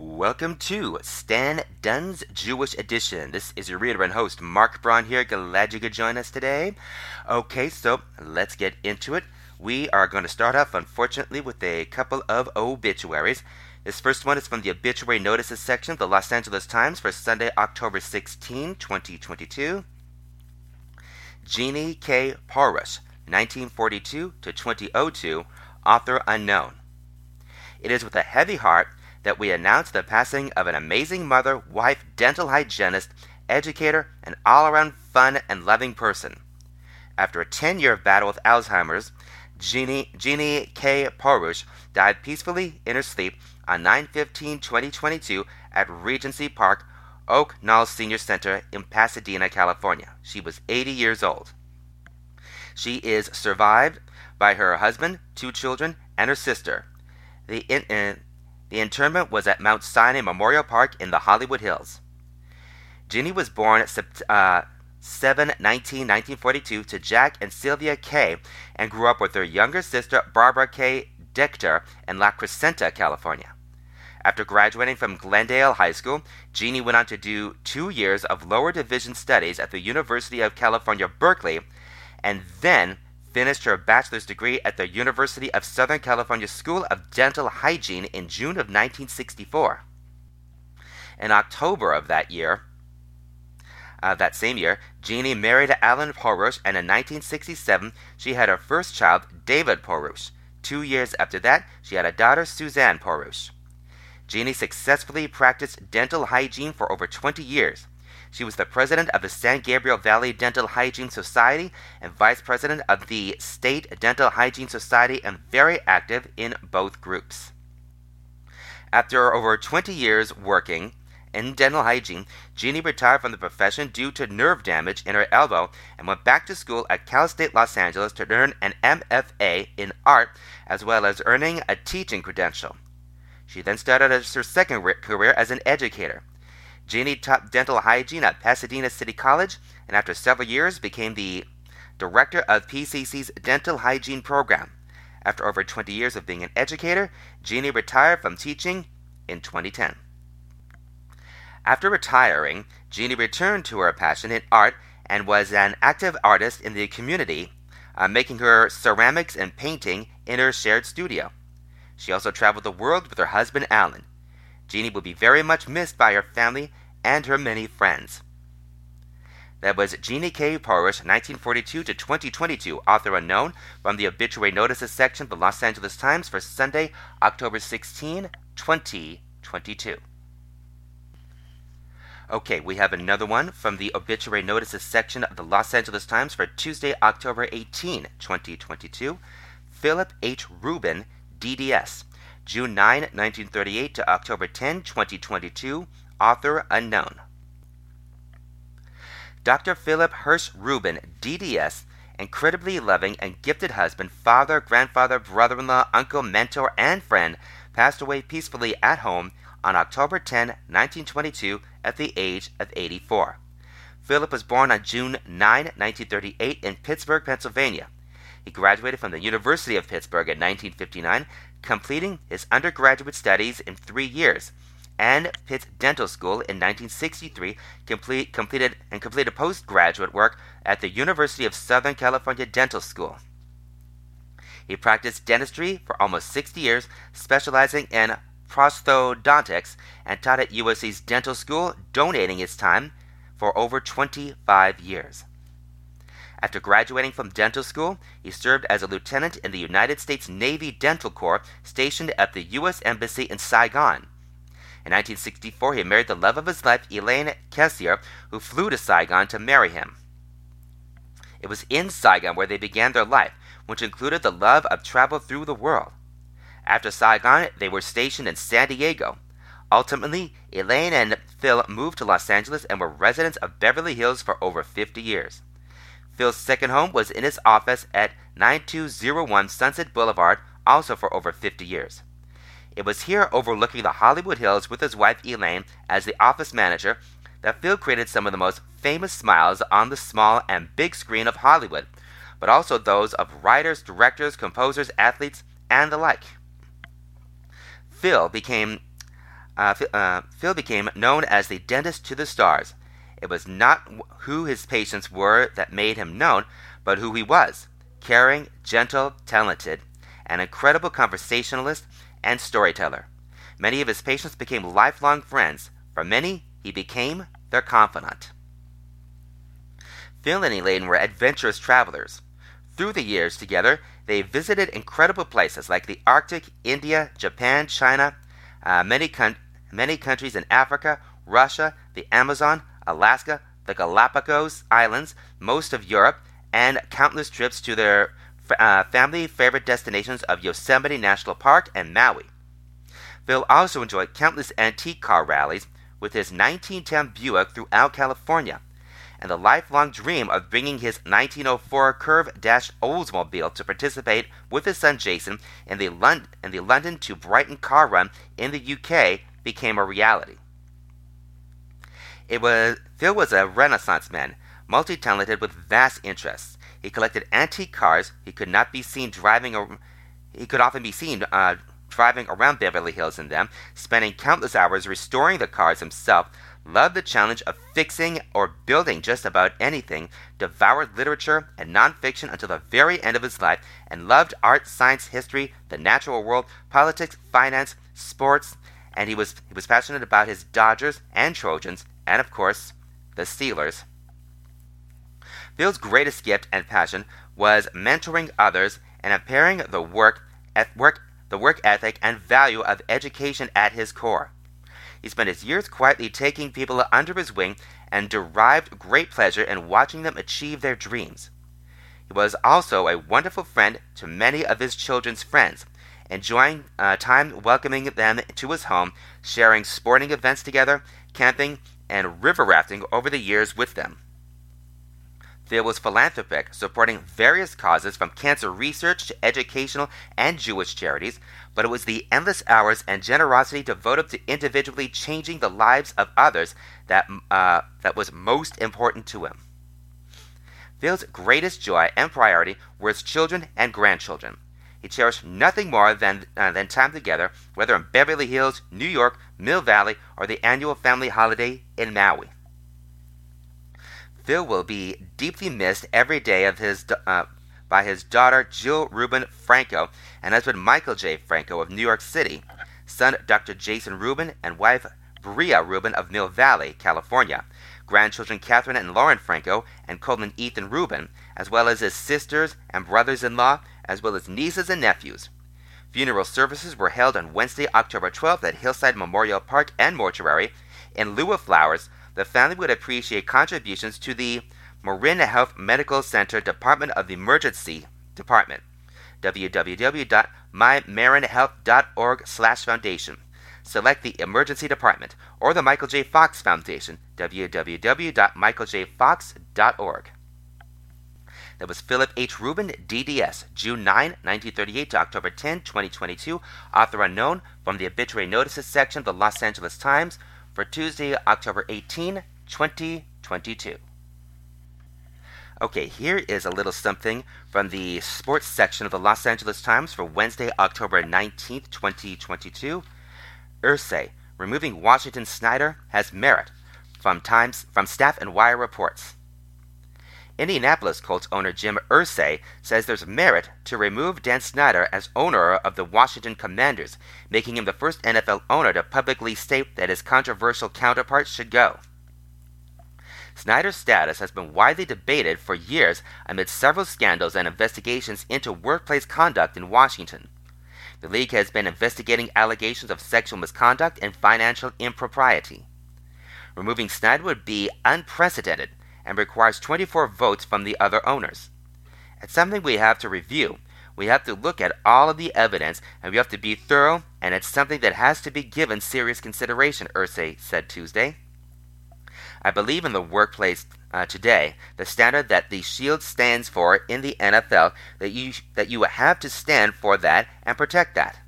Welcome to Stan Dunn's Jewish Edition. This is your reader and host, Marc Braun here. Glad you could join us today. Okay, so let's get into it. We are going to start off, unfortunately, with a couple of obituaries. This first one is from the obituary notices section of the Los Angeles Times for Sunday, October 16, 2022. Jeannie K. Porush, 1942 to 2002, author unknown. It is with a heavy heart that we announce the passing of an amazing mother, wife, dental hygienist, educator, and all around fun and loving person. After a 10 year battle with Alzheimer's, Jeannie, Jeannie K. Porush died peacefully in her sleep on 9 15 2022 at Regency Park, Oak Knoll Senior Center in Pasadena, California. She was 80 years old. She is survived by her husband, two children, and her sister. The, in, uh, the interment was at Mount Sinai Memorial Park in the Hollywood Hills. Ginny was born uh, 7 19 1942 to Jack and Sylvia Kay and grew up with her younger sister Barbara K. Dichter in La Crescenta, California. After graduating from Glendale High School, Jeannie went on to do two years of lower division studies at the University of California, Berkeley, and then finished her bachelor's degree at the University of Southern California School of Dental Hygiene in June of 1964. In October of that year, uh, that same year, Jeannie married Alan Porush, and in 1967 she had her first child, David Porush. Two years after that, she had a daughter, Suzanne Porush. Jeannie successfully practiced dental hygiene for over 20 years. She was the president of the San Gabriel Valley Dental Hygiene Society and vice president of the State Dental Hygiene Society and very active in both groups. After over 20 years working in dental hygiene, Jeannie retired from the profession due to nerve damage in her elbow and went back to school at Cal State Los Angeles to earn an MFA in art as well as earning a teaching credential. She then started her second career as an educator. Jeannie taught dental hygiene at Pasadena City College and after several years became the director of PCC's dental hygiene program. After over 20 years of being an educator, Jeannie retired from teaching in 2010. After retiring, Jeannie returned to her passion in art and was an active artist in the community, uh, making her ceramics and painting in her shared studio. She also traveled the world with her husband Alan. Jeannie will be very much missed by her family and her many friends. That was Jeannie K. Porush, 1942 to 2022, author unknown, from the obituary notices section of the Los Angeles Times for Sunday, October 16, 2022. Okay, we have another one from the obituary notices section of the Los Angeles Times for Tuesday, October 18, 2022. Philip H. Rubin, DDS, June 9, 1938 to October 10, 2022, author unknown. Dr. Philip Hirsch Rubin, DDS, incredibly loving and gifted husband, father, grandfather, brother in law, uncle, mentor, and friend, passed away peacefully at home on October 10, 1922, at the age of 84. Philip was born on June 9, 1938, in Pittsburgh, Pennsylvania. He graduated from the University of Pittsburgh in 1959 completing his undergraduate studies in three years, and Pitt Dental School in 1963, complete, completed and completed postgraduate work at the University of Southern California Dental School. He practiced dentistry for almost 60 years, specializing in prosthodontics, and taught at USC's dental school, donating his time for over 25 years. After graduating from dental school, he served as a lieutenant in the United States Navy Dental Corps stationed at the U.S. Embassy in Saigon. In 1964, he married the love of his life, Elaine Kessier, who flew to Saigon to marry him. It was in Saigon where they began their life, which included the love of travel through the world. After Saigon, they were stationed in San Diego. Ultimately, Elaine and Phil moved to Los Angeles and were residents of Beverly Hills for over 50 years. Phil's second home was in his office at 9201 Sunset Boulevard, also for over 50 years. It was here, overlooking the Hollywood Hills with his wife Elaine as the office manager, that Phil created some of the most famous smiles on the small and big screen of Hollywood, but also those of writers, directors, composers, athletes, and the like. Phil became uh, uh, Phil became known as the dentist to the stars. It was not who his patients were that made him known, but who he was caring, gentle, talented, an incredible conversationalist and storyteller. Many of his patients became lifelong friends. For many, he became their confidant. Phil and Elaine were adventurous travelers. Through the years together, they visited incredible places like the Arctic, India, Japan, China, uh, many, con- many countries in Africa, Russia, the Amazon, Alaska, the Galapagos Islands, most of Europe, and countless trips to their uh, family favorite destinations of Yosemite National Park and Maui. Phil also enjoyed countless antique car rallies with his 1910 Buick throughout California, and the lifelong dream of bringing his 1904 Curve Dash Oldsmobile to participate with his son Jason in the, in the London to Brighton car run in the UK became a reality. It was Phil was a Renaissance man, multi-talented with vast interests. He collected antique cars. He could not be seen driving. Or, he could often be seen uh, driving around Beverly Hills in them, spending countless hours restoring the cars himself. Loved the challenge of fixing or building just about anything. Devoured literature and nonfiction until the very end of his life, and loved art, science, history, the natural world, politics, finance, sports, and he was he was passionate about his Dodgers and Trojans and of course, the Steelers. Bill's greatest gift and passion was mentoring others and impairing the work, work, the work ethic and value of education at his core. He spent his years quietly taking people under his wing and derived great pleasure in watching them achieve their dreams. He was also a wonderful friend to many of his children's friends, enjoying uh, time welcoming them to his home, sharing sporting events together, camping, and river rafting over the years with them. Phil was philanthropic, supporting various causes from cancer research to educational and Jewish charities, but it was the endless hours and generosity devoted to individually changing the lives of others that, uh, that was most important to him. Phil's greatest joy and priority were his children and grandchildren. He cherished nothing more than, uh, than time together, whether in Beverly Hills, New York, Mill Valley, or the annual family holiday in Maui. Phil will be deeply missed every day of his uh, by his daughter Jill Rubin Franco and husband Michael J. Franco of New York City, son Dr. Jason Rubin and wife Bria Rubin of Mill Valley, California, grandchildren Catherine and Lauren Franco and Colin Ethan Rubin, as well as his sisters and brothers-in-law as well as nieces and nephews. Funeral services were held on Wednesday, October 12th at Hillside Memorial Park and Mortuary. In lieu of flowers, the family would appreciate contributions to the Marin Health Medical Center Department of the Emergency Department www.mymarinhealth.org slash foundation. Select the Emergency Department or the Michael J. Fox Foundation www.michaeljfox.org. That was Philip H. Rubin, DDS, June 9, 1938 to October 10, 2022. Author unknown from the obituary notices section of the Los Angeles Times for Tuesday, October 18, 2022. Okay, here is a little something from the sports section of the Los Angeles Times for Wednesday, October 19, 2022. Irsay, removing Washington Snyder has merit from Times from staff and wire reports. Indianapolis Colts owner Jim Irsay says there's merit to remove Dan Snyder as owner of the Washington Commanders, making him the first NFL owner to publicly state that his controversial counterpart should go. Snyder's status has been widely debated for years amid several scandals and investigations into workplace conduct in Washington. The league has been investigating allegations of sexual misconduct and financial impropriety. Removing Snyder would be unprecedented and requires 24 votes from the other owners. It's something we have to review. We have to look at all of the evidence and we have to be thorough, and it's something that has to be given serious consideration, Irsay said Tuesday. I believe in the workplace uh, today, the standard that the Shield stands for in the NFL, that you, that you have to stand for that and protect that.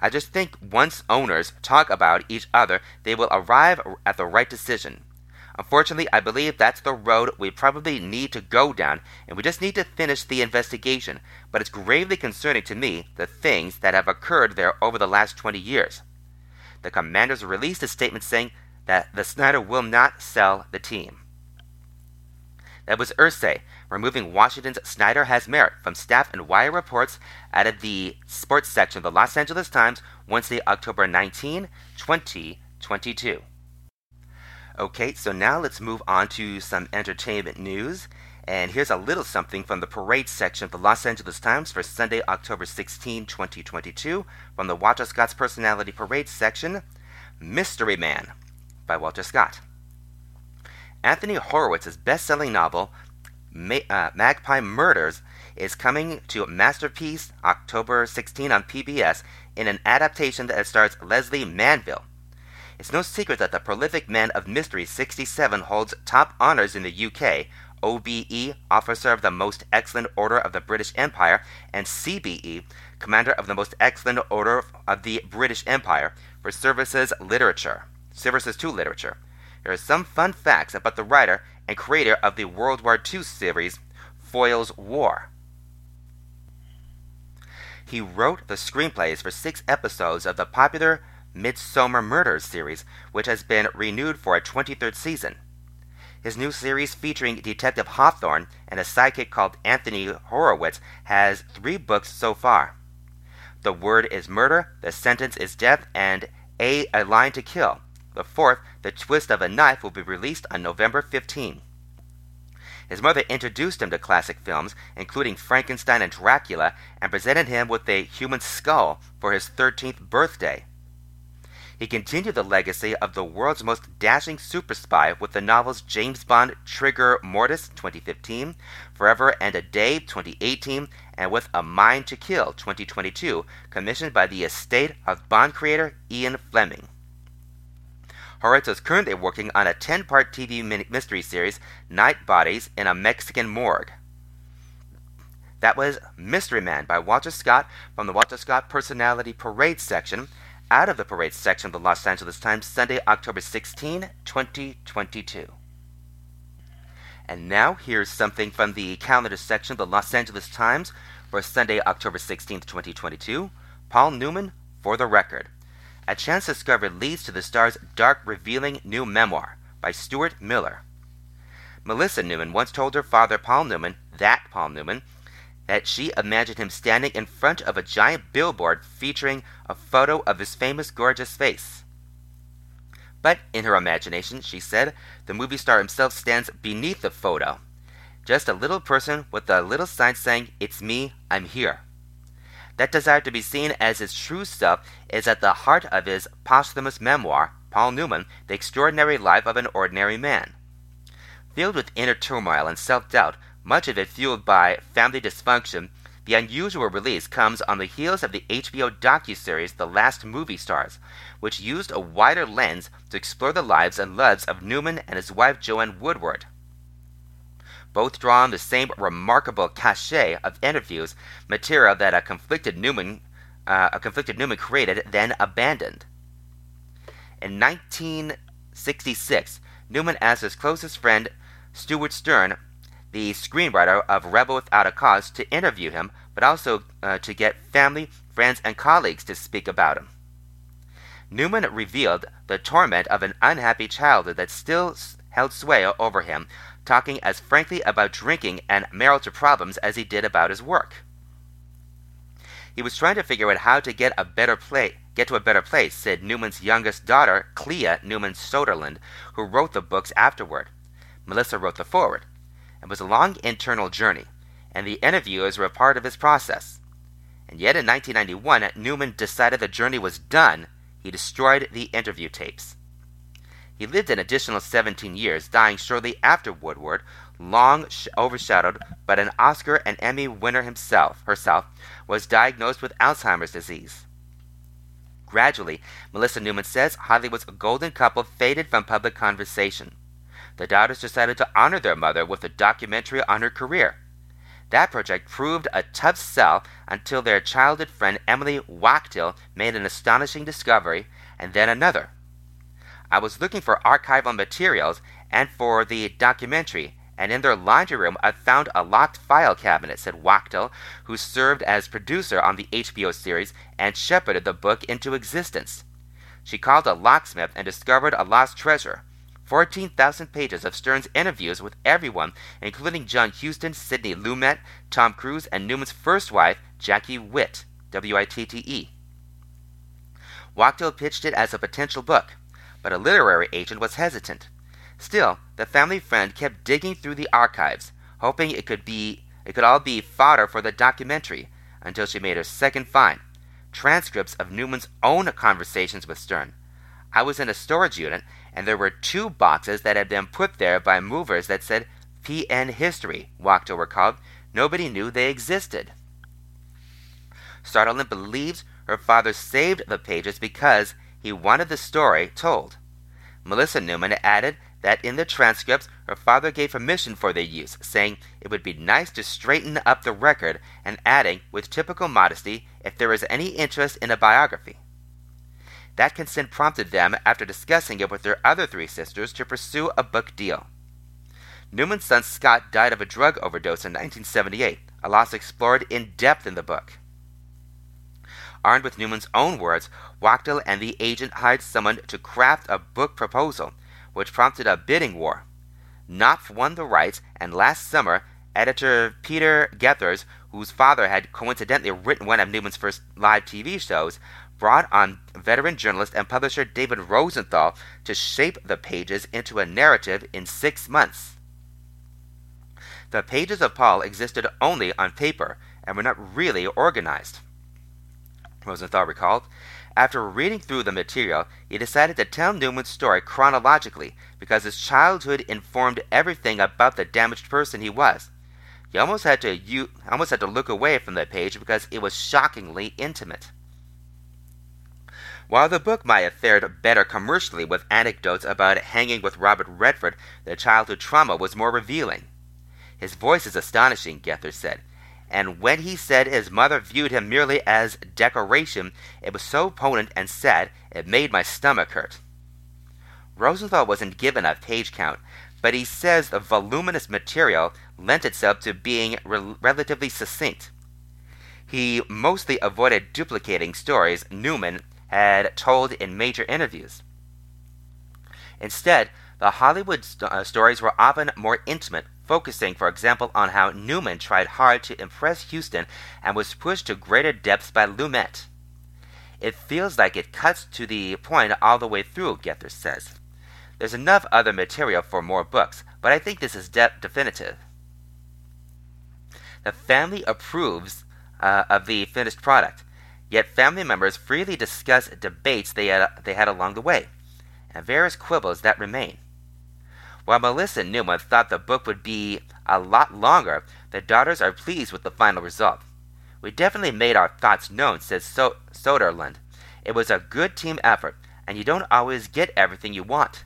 I just think once owners talk about each other, they will arrive at the right decision. Unfortunately, I believe that's the road we probably need to go down, and we just need to finish the investigation. But it's gravely concerning to me the things that have occurred there over the last 20 years. the Commanders released a statement saying that the Snyder will not sell the team. That was Irsay, removing Washington's Snyder has merit from staff and wire reports out of the sports section of the Los Angeles Times Wednesday, October 19, 2022. Okay, so now let's move on to some entertainment news. And here's a little something from the parade section of the Los Angeles Times for Sunday, October 16, 2022, from the Walter Scott's Personality Parade section Mystery Man by Walter Scott. Anthony Horowitz's best selling novel, uh, Magpie Murders, is coming to Masterpiece October 16 on PBS in an adaptation that stars Lesley Manville. It's no secret that the prolific man of mystery 67 holds top honors in the UK, OBE, Officer of the Most Excellent Order of the British Empire, and CBE, Commander of the Most Excellent Order of the British Empire, for services literature. Services to literature. Here are some fun facts about the writer and creator of the World War II series, Foyle's War. He wrote the screenplays for six episodes of the popular Midsomer Murders series, which has been renewed for a 23rd season. His new series featuring Detective Hawthorne and a sidekick called Anthony Horowitz has three books so far. The word is murder, the sentence is death, and A, a line to kill. The fourth, The Twist of a Knife, will be released on November 15. His mother introduced him to classic films, including Frankenstein and Dracula, and presented him with a human skull for his 13th birthday. He continued the legacy of the world's most dashing super spy with the novels James Bond Trigger Mortis 2015, Forever and a Day 2018, and with A Mind to Kill 2022, commissioned by the estate of Bond creator Ian Fleming. Horowitz is currently working on a 10 part TV mystery series, Night Bodies in a Mexican Morgue. That was Mystery Man by Walter Scott from the Walter Scott Personality Parade section, out of the parade section of the Los Angeles Times, Sunday, October 16, 2022. And now here's something from the calendar section of the Los Angeles Times for Sunday, October 16, 2022. Paul Newman, for the record. A chance discovery leads to the star's dark, revealing new memoir by Stuart Miller. Melissa Newman once told her father, Paul Newman, that Paul Newman, that she imagined him standing in front of a giant billboard featuring a photo of his famous, gorgeous face. But in her imagination, she said, the movie star himself stands beneath the photo. Just a little person with a little sign saying, It's me, I'm here. That desire to be seen as his true self is at the heart of his posthumous memoir, Paul Newman, The Extraordinary Life of an Ordinary Man. Filled with inner turmoil and self doubt, much of it fueled by family dysfunction, the unusual release comes on the heels of the HBO docuseries The Last Movie Stars, which used a wider lens to explore the lives and loves of Newman and his wife Joanne Woodward both draw on the same remarkable cachet of interviews, material that a conflicted Newman, uh, a conflicted Newman created, then abandoned. In 1966, Newman asked his closest friend, Stewart Stern, the screenwriter of Rebel Without a Cause, to interview him, but also uh, to get family, friends, and colleagues to speak about him. Newman revealed the torment of an unhappy childhood that still held sway over him talking as frankly about drinking and marital problems as he did about his work. He was trying to figure out how to get a better play, get to a better place, said Newman's youngest daughter, Clea Newman Soderlund, who wrote the books afterward. Melissa wrote the foreword. It was a long internal journey, and the interviewers were a part of his process. And yet in 1991, Newman decided the journey was done. He destroyed the interview tapes. He lived an additional 17 years, dying shortly after Woodward, long sh- overshadowed, but an Oscar and Emmy winner himself, herself, was diagnosed with Alzheimer's disease. Gradually, Melissa Newman says Hollywood's golden couple faded from public conversation. The daughters decided to honor their mother with a documentary on her career. That project proved a tough sell until their childhood friend Emily Wachtel made an astonishing discovery, and then another. I was looking for archival materials and for the documentary, and in their laundry room I found a locked file cabinet, said Wachtel, who served as producer on the HBO series and shepherded the book into existence. she called a locksmith and discovered a lost treasure 14,000 pages of Stern's interviews with everyone, including John Huston, Sidney Lumet, Tom Cruise, and Newman's first wife, Jackie Witt, W I T T E. Wachtel pitched it as a potential book, but a literary agent was hesitant. Still, the family friend kept digging through the archives, hoping it could be it could all be fodder for the documentary, until she made her second find transcripts of Newman's own conversations with Stern. I was in a storage unit, and there were two boxes that had been put there by movers that said PN History, Wachtel recalled. Nobody knew they existed. Soderlund believes her father saved the pages because he wanted the story told. Melissa Newman added that in the transcripts her father gave permission for their use, saying it would be nice to straighten up the record, and adding, with typical modesty, if there is any interest in a biography. That consent prompted them, after discussing it with their other three sisters, to pursue a book deal. Newman's son Scott died of a drug overdose in 1978, a loss explored in depth in the book. Armed with Newman's own words, Wachtel and the agent hired someone to craft a book proposal, which prompted a bidding war. Knopf won the rights, and last summer, editor Peter Gethers, whose father had coincidentally written one of Newman's first live TV shows, brought on veteran journalist and publisher David Rosenthal to shape the pages into a narrative in six months. The pages of Paul existed only on paper and were not really organized. Rosenthal recalled. After reading through the material, he decided to tell Newman's story chronologically because his childhood informed everything about the damaged person he was. He almost had to you almost had to look away from the page because it was shockingly intimate. While the book might have fared better commercially with anecdotes about hanging with Robert Redford, the childhood trauma was more revealing. His voice is astonishing, Gethers said and when he said his mother viewed him merely as decoration, it was so potent and sad it made my stomach hurt. Rosenthal wasn't given a page count, but he says the voluminous material lent itself to being re- relatively succinct. He mostly avoided duplicating stories Newman had told in major interviews. Instead, the Hollywood st- uh, stories were often more intimate, focusing, for example, on how Newman tried hard to impress Huston and was pushed to greater depths by Lumet. It feels like it cuts to the point all the way through, Gethers says. There's enough other material for more books, but I think this is de- definitive. The family approves uh, of the finished product, yet family members freely discuss debates they had, they had along the way, and various quibbles that remain. While Melissa Newman thought the book would be a lot longer, the daughters are pleased with the final result. We definitely made our thoughts known, says so- Soderlund. It was a good team effort, and you don't always get everything you want.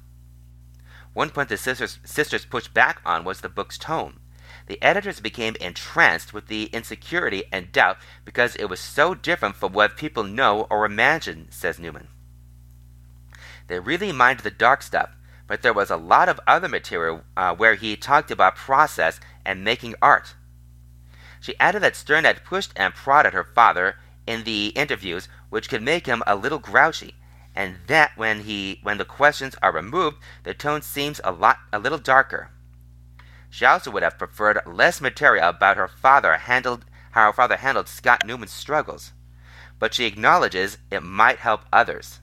One point the sisters, sisters pushed back on was the book's tone. The editors became entranced with the insecurity and doubt because it was so different from what people know or imagine, says Newman. They really mind the dark stuff, but there was a lot of other material uh, where he talked about process and making art. She added that Stern had pushed and prodded her father in the interviews, which could make him a little grouchy, and that when he when the questions are removed, the tone seems a lot a little darker. She also would have preferred less material about her father handled how her father handled Scott Newman's struggles, but she acknowledges it might help others.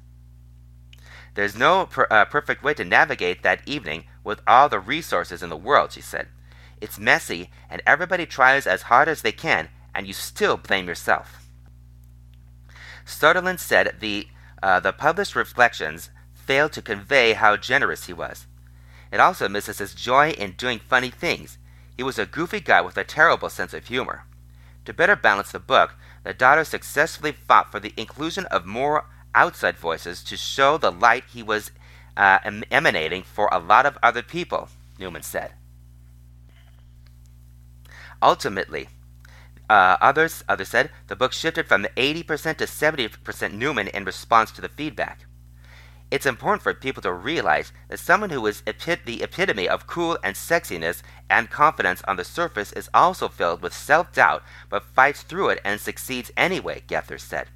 There's no per, uh, perfect way to navigate that evening with all the resources in the world, she said. It's messy, and everybody tries as hard as they can, and you still blame yourself. Soderlund said the, uh, the published reflections failed to convey how generous he was. It also misses his joy in doing funny things. He was a goofy guy with a terrible sense of humor. To better balance the book, the daughter successfully fought for the inclusion of more outside voices to show the light he was uh, em- emanating for a lot of other people, Newman said. Ultimately, uh, others, others said the book shifted from 80% to 70% Newman in response to the feedback. It's important for people to realize that someone who is epi- the epitome of cool and sexiness and confidence on the surface is also filled with self doubt but fights through it and succeeds anyway, Gethers said.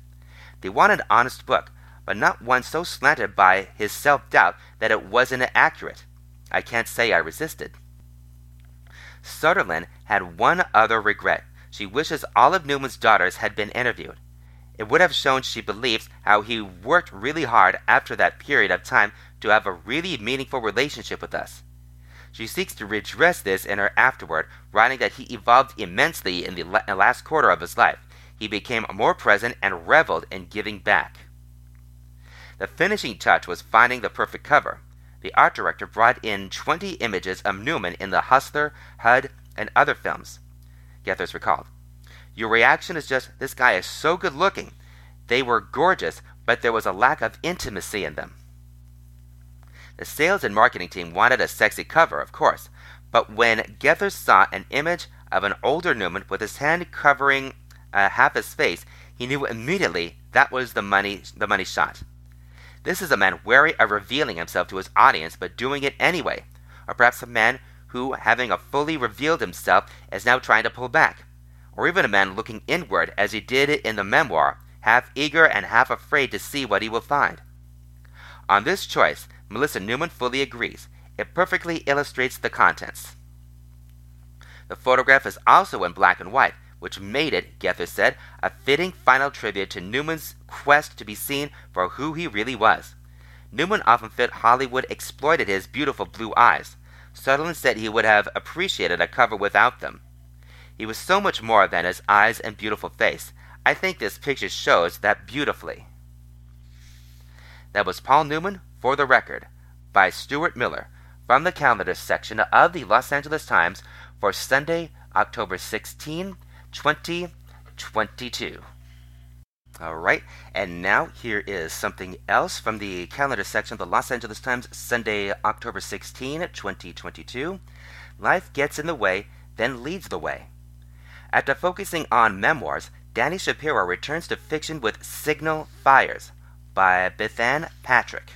They want an honest book, but not one so slanted by his self doubt that it wasn't accurate. I can't say I resisted. Sutherland had one other regret. She wishes all of Newman's daughters had been interviewed. It would have shown she believes how he worked really hard after that period of time to have a really meaningful relationship with us. She seeks to redress this in her afterward, writing that he evolved immensely in the last quarter of his life. He became more present and reveled in giving back. The finishing touch was finding the perfect cover. The art director brought in 20 images of Newman in The Hustler, HUD, and other films. Gethers recalled. Your reaction is just, this guy is so good looking. They were gorgeous, but there was a lack of intimacy in them. The sales and marketing team wanted a sexy cover, of course, but when Gethers saw an image of an older Newman with his hand covering uh, half his face, he knew immediately that was the money the money shot. This is a man wary of revealing himself to his audience but doing it anyway, or perhaps a man who, having fully revealed himself, is now trying to pull back or even a man looking inward as he did in the memoir, half eager and half afraid to see what he will find. On this choice, Melissa Newman fully agrees. It perfectly illustrates the contents. The photograph is also in black and white, which made it, Gether said, a fitting final tribute to Newman's quest to be seen for who he really was. Newman often felt Hollywood exploited his beautiful blue eyes. Sutherland said he would have appreciated a cover without them. He was so much more than his eyes and beautiful face. I think this picture shows that beautifully. That was Paul Newman, for the record, by Stuart Miller, from the calendar section of the Los Angeles Times for Sunday, October 16, 2022. All right, and now here is something else from the calendar section of the Los Angeles Times, Sunday, October 16, 2022. Life gets in the way, then leads the way. After focusing on memoirs, Dani Shapiro returns to fiction with Signal Fires by Bethanne Patrick.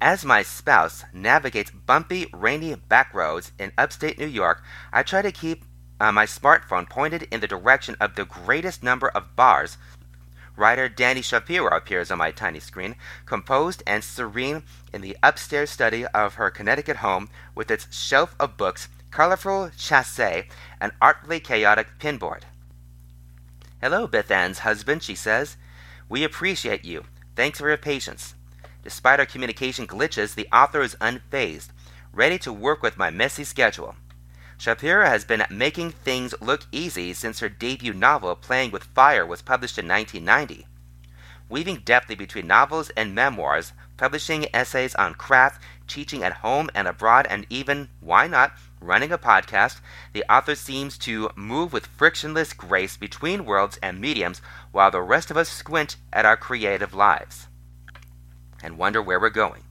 As my spouse navigates bumpy, rainy back roads in upstate New York, I try to keep uh, my smartphone pointed in the direction of the greatest number of bars. Writer Dani Shapiro appears on my tiny screen, composed and serene in the upstairs study of her Connecticut home with its shelf of books colorful chasse, and artfully chaotic pinboard. Hello, Bethanne's husband, she says. We appreciate you. Thanks for your patience. Despite our communication glitches, the author is unfazed, ready to work with my messy schedule. Shapiro has been making things look easy since her debut novel, Playing with Fire, was published in 1990. Weaving deftly between novels and memoirs, publishing essays on craft, teaching at home and abroad, and even, why not, running a podcast, the author seems to move with frictionless grace between worlds and mediums while the rest of us squint at our creative lives and wonder where we're going.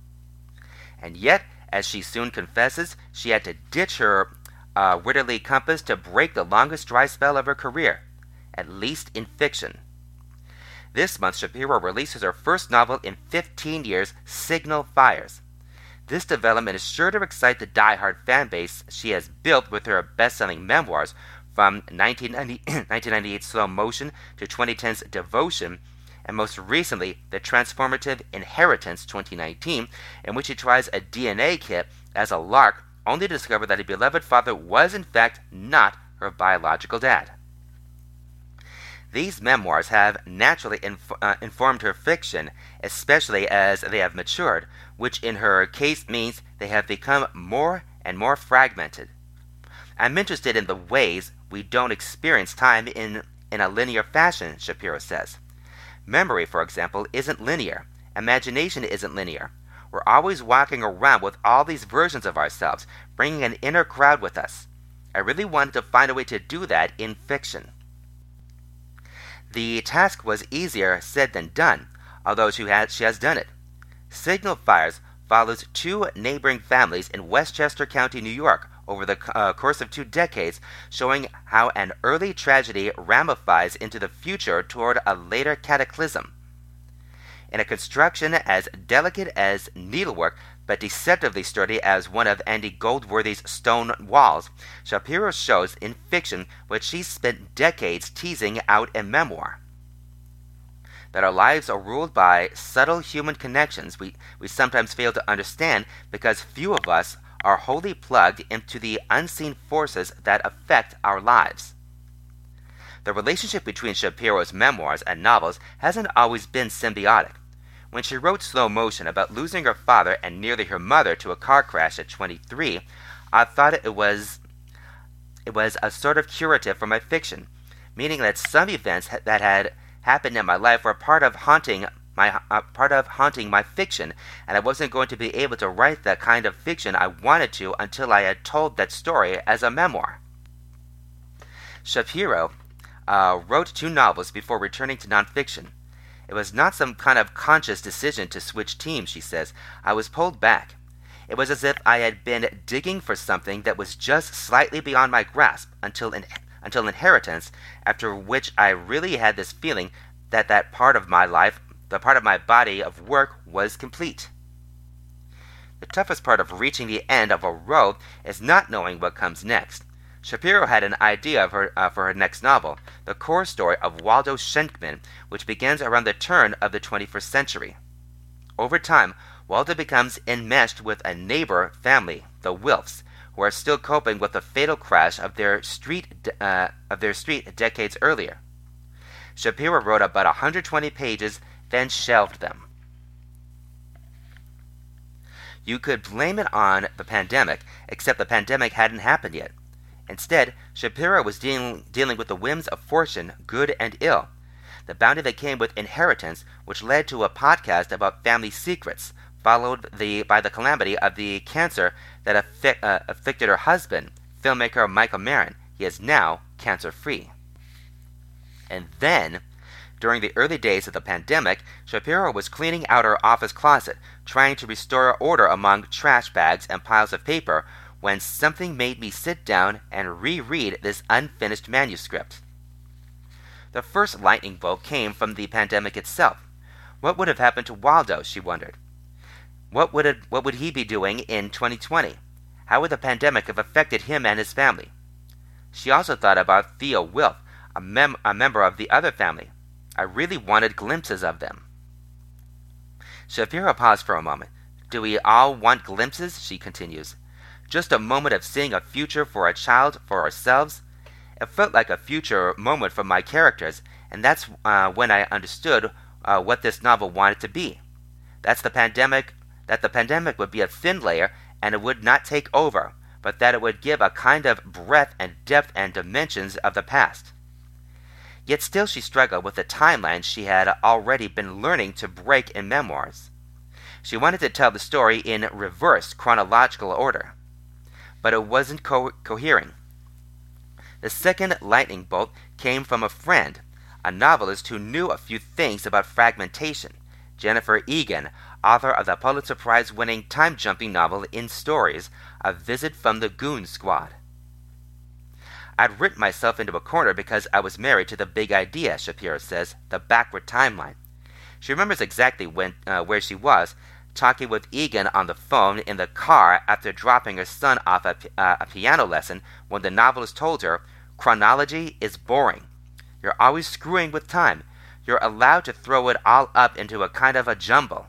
And yet, as she soon confesses, she had to ditch her uh, Widderly compass to break the longest dry spell of her career, at least in fiction. This month, Shapiro releases her first novel in 15 years, Signal Fires. This development is sure to excite the die-hard fan base she has built with her best-selling memoirs from 1998's Slow Motion to 2010's Devotion, and most recently, the transformative Inheritance 2019, in which she tries a DNA kit as a lark, only to discover that a beloved father was in fact not her biological dad. These memoirs have naturally inf- uh, informed her fiction, especially as they have matured, which in her case means they have become more and more fragmented. I'm interested in the ways we don't experience time in, in a linear fashion, Shapiro says. Memory, for example, isn't linear. Imagination isn't linear. We're always walking around with all these versions of ourselves, bringing an inner crowd with us. I really wanted to find a way to do that in fiction. The task was easier said than done, although she, had, she has done it. Signal Fires follows two neighboring families in Westchester County, New York, over the uh, course of two decades, showing how an early tragedy ramifies into the future toward a later cataclysm. In a construction as delicate as needlework, but deceptively sturdy as one of Andy Goldsworthy's stone walls, Shapiro shows in fiction what she spent decades teasing out in memoir. that our lives are ruled by subtle human connections we, we sometimes fail to understand because few of us are wholly plugged into the unseen forces that affect our lives. The relationship between Shapiro's memoirs and novels hasn't always been symbiotic. When she wrote Slow Motion about losing her father and nearly her mother to a car crash at 23, I thought it was it was a sort of curative for my fiction, meaning that some events that had happened in my life were part of haunting my uh, part of haunting my fiction, and I wasn't going to be able to write the kind of fiction I wanted to until I had told that story as a memoir. Shapiro uh, wrote two novels before returning to nonfiction. It was not some kind of conscious decision to switch teams, she says. I was pulled back. It was as if I had been digging for something that was just slightly beyond my grasp until in, until inheritance, after which I really had this feeling that that part of my life the part of my body of work was complete. The toughest part of reaching the end of a road is not knowing what comes next. Shapiro had an idea her, uh, for her next novel, the core story of Waldo Schenkman, which begins around the turn of the 21st century. Over time, Waldo becomes enmeshed with a neighbor family, the Wilfs, who are still coping with the fatal crash of their street uh, of their street decades earlier. Shapiro wrote about 120 pages then shelved them. You could blame it on the pandemic, except the pandemic hadn't happened yet. Instead, Shapiro was dealing, dealing with the whims of fortune, good and ill. The bounty that came with inheritance, which led to a podcast about family secrets, followed the, by the calamity of the cancer that uh, afflicted her husband, filmmaker Michael Maren. He is now cancer free. And then during the early days of the pandemic, Shapiro was cleaning out her office closet, trying to restore order among trash bags and piles of paper, when something made me sit down and reread this unfinished manuscript. The first lightning bolt came from the pandemic itself. What would have happened to Waldo, she wondered. What would, it, what would he be doing in 2020? How would the pandemic have affected him and his family? She also thought about Theo Wilf, a, mem- a member of the other family. I really wanted glimpses of them. Shapiro paused for a moment. Do we all want glimpses? she continues. Just a moment of seeing a future for a child, for ourselves. It felt like a future moment for my characters, and that's uh, when I understood uh, what this novel wanted to be. That's the pandemic. That the pandemic would be a thin layer, and it would not take over, but that it would give a kind of breadth and depth and dimensions of the past. Yet still she struggled with the timelines she had already been learning to break in memoirs. She wanted to tell the story in reverse chronological order, but it wasn't co- cohering. The second lightning bolt came from a friend, a novelist who knew a few things about fragmentation, Jennifer Egan, author of the Pulitzer Prize winning time jumping novel In Stories, A Visit from the Goon Squad. I'd written myself into a corner because I was married to the big idea, Shapiro says, the backward timeline. She remembers exactly when, uh, where she was, talking with Egan on the phone in the car after dropping her son off at uh, a piano lesson when the novelist told her, Chronology is boring. You're always screwing with time. You're allowed to throw it all up into a kind of a jumble.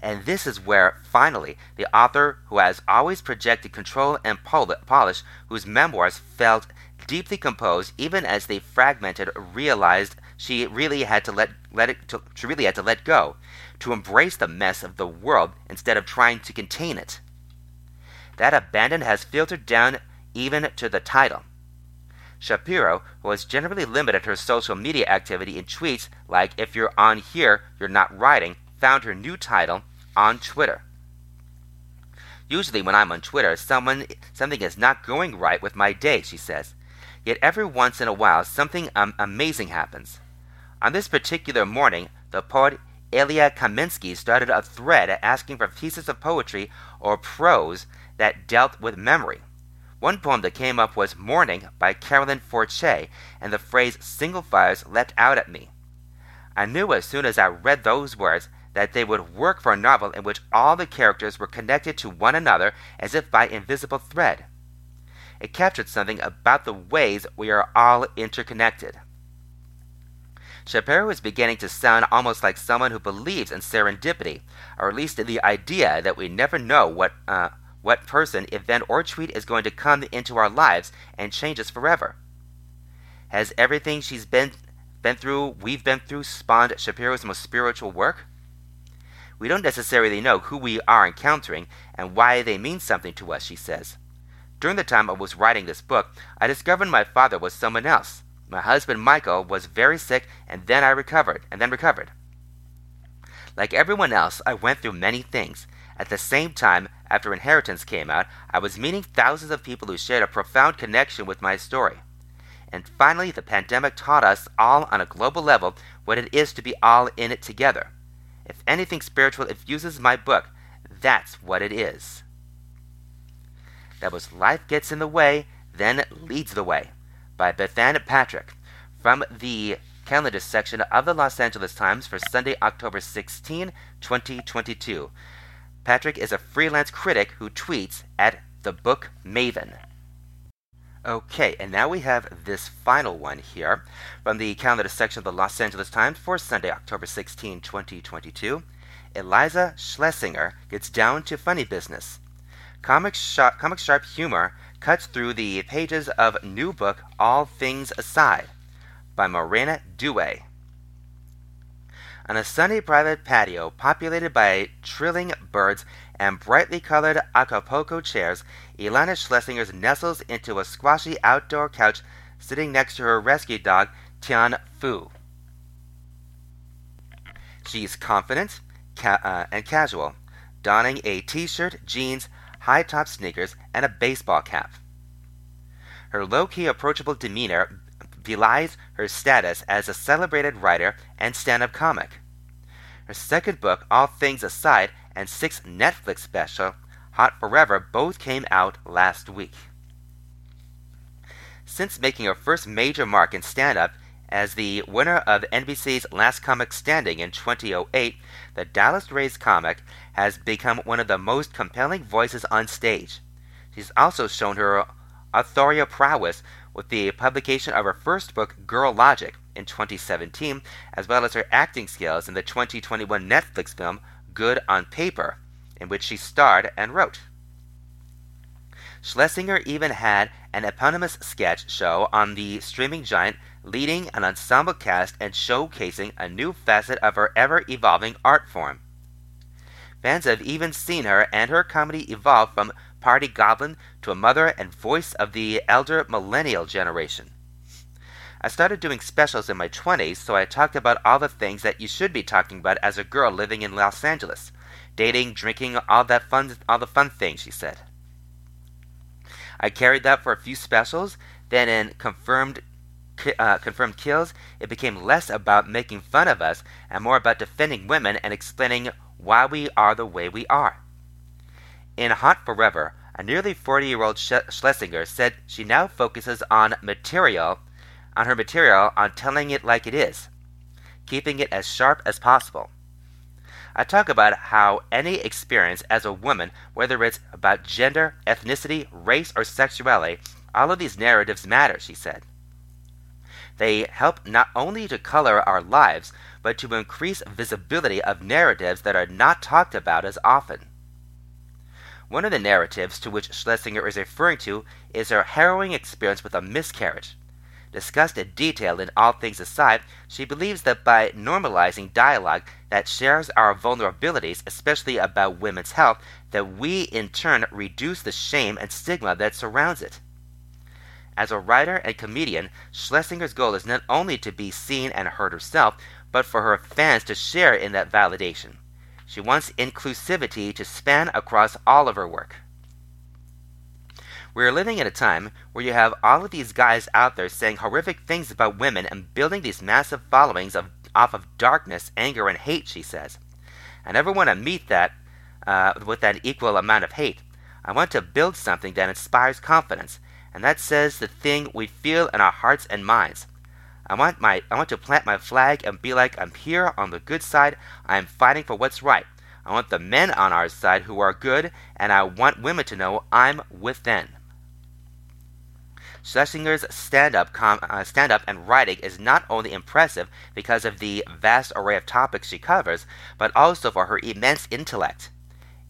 And this is where, finally, the author who has always projected control and polish, whose memoirs felt deeply composed even as they fragmented, realized she really had to let, let it to, she really had to let go, to embrace the mess of the world instead of trying to contain it. That abandon has filtered down even to the title. Shapiro, who has generally limited her social media activity in tweets like, if you're on here, you're not writing, found her new title on Twitter. Usually, when I'm on Twitter, someone something is not going right with my day, she says. Yet every once in a while, something um, amazing happens. On this particular morning, the poet Ilya Kaminsky started a thread asking for pieces of poetry or prose that dealt with memory. One poem that came up was Morning by Carolyn Forche, and the phrase single fires leapt out at me. I knew as soon as I read those words that they would work for a novel in which all the characters were connected to one another as if by invisible thread. It captured something about the ways we are all interconnected. Shapiro is beginning to sound almost like someone who believes in serendipity, or at least in the idea that we never know what uh, what person, event, or tweet is going to come into our lives and change us forever. Has everything she's been been through, we've been through, spawned Shapiro's most spiritual work? We don't necessarily know who we are encountering and why they mean something to us, she says. During the time I was writing this book, I discovered my father was someone else. My husband Michael was very sick, and then I recovered, and then recovered. Like everyone else, I went through many things. At the same time, after Inheritance came out, I was meeting thousands of people who shared a profound connection with my story. And finally, the pandemic taught us all on a global level what it is to be all in it together. If anything spiritual infuses my book, that's what it is. That was Life Gets in the Way, Then Leads the Way by Bethanne Patrick from the calendar section of the Los Angeles Times for Sunday, October 16, 2022. Patrick is a freelance critic who tweets at the Book Maven. Okay, and now we have this final one here from the calendar section of the Los Angeles Times for Sunday, October 16, 2022. Iliza Schlesinger gets down to funny business. Comic, sharp, comic sharp humor cuts through the pages of new book All Things Aside by Morena Dewey. On a sunny private patio populated by trilling birds and brightly colored Acapulco chairs, Iliza Schlesinger nestles into a squashy outdoor couch sitting next to her rescue dog, Tian Fu. She's confident ca- uh, and casual, donning a t shirt, jeans, high top sneakers, and a baseball cap. Her low key, approachable demeanor belies her status as a celebrated writer and stand up comic. Her second book, All Things Aside, and sixth Netflix special, Hot Forever, both came out last week. Since making her first major mark in stand up as the winner of NBC's Last Comic Standing in 2008, the Dallas raised comic has become one of the most compelling voices on stage. She's also shown her authorial prowess with the publication of her first book, Girl Logic, in 2017, as well as her acting skills in the 2021 Netflix film Good on Paper, in which she starred and wrote. Schlesinger even had an eponymous sketch show on the streaming giant, leading an ensemble cast and showcasing a new facet of her ever evolving art form. Fans have even seen her and her comedy evolve from party goblin to a mother and voice of the elder millennial generation. I started doing specials in my 20s, so I talked about all the things that you should be talking about as a girl living in Los Angeles. Dating, drinking, all that fun all the fun things, she said. I carried that for a few specials, then in confirmed uh, confirmed kills, it became less about making fun of us and more about defending women and explaining why we are the way we are. In Hot Forever, a nearly 40 year old Schlesinger said she now focuses on material, on her material, on telling it like it is, keeping it as sharp as possible. I talk about how any experience as a woman, whether it's about gender, ethnicity, race, or sexuality, all of these narratives matter, she said. They help not only to color our lives, but to increase visibility of narratives that are not talked about as often. One of the narratives to which Schlesinger is referring to is her harrowing experience with a miscarriage. Discussed in detail in All Things Aside, she believes that by normalizing dialogue that shares our vulnerabilities, especially about women's health, that we in turn reduce the shame and stigma that surrounds it. As a writer and comedian, Schlesinger's goal is not only to be seen and heard herself, but for her fans to share in that validation. She wants inclusivity to span across all of her work. We are living in a time where you have all of these guys out there saying horrific things about women and building these massive followings of, off of darkness, anger, and hate, she says. I never want to meet that uh, with an equal amount of hate. I want to build something that inspires confidence, and that says the thing we feel in our hearts and minds. I want my I want to plant my flag and be like I'm here on the good side. I am fighting for what's right. I want the men on our side who are good, and I want women to know I'm with them. Schlesinger's stand-up, com- uh, stand-up and writing is not only impressive because of the vast array of topics she covers, but also for her immense intellect.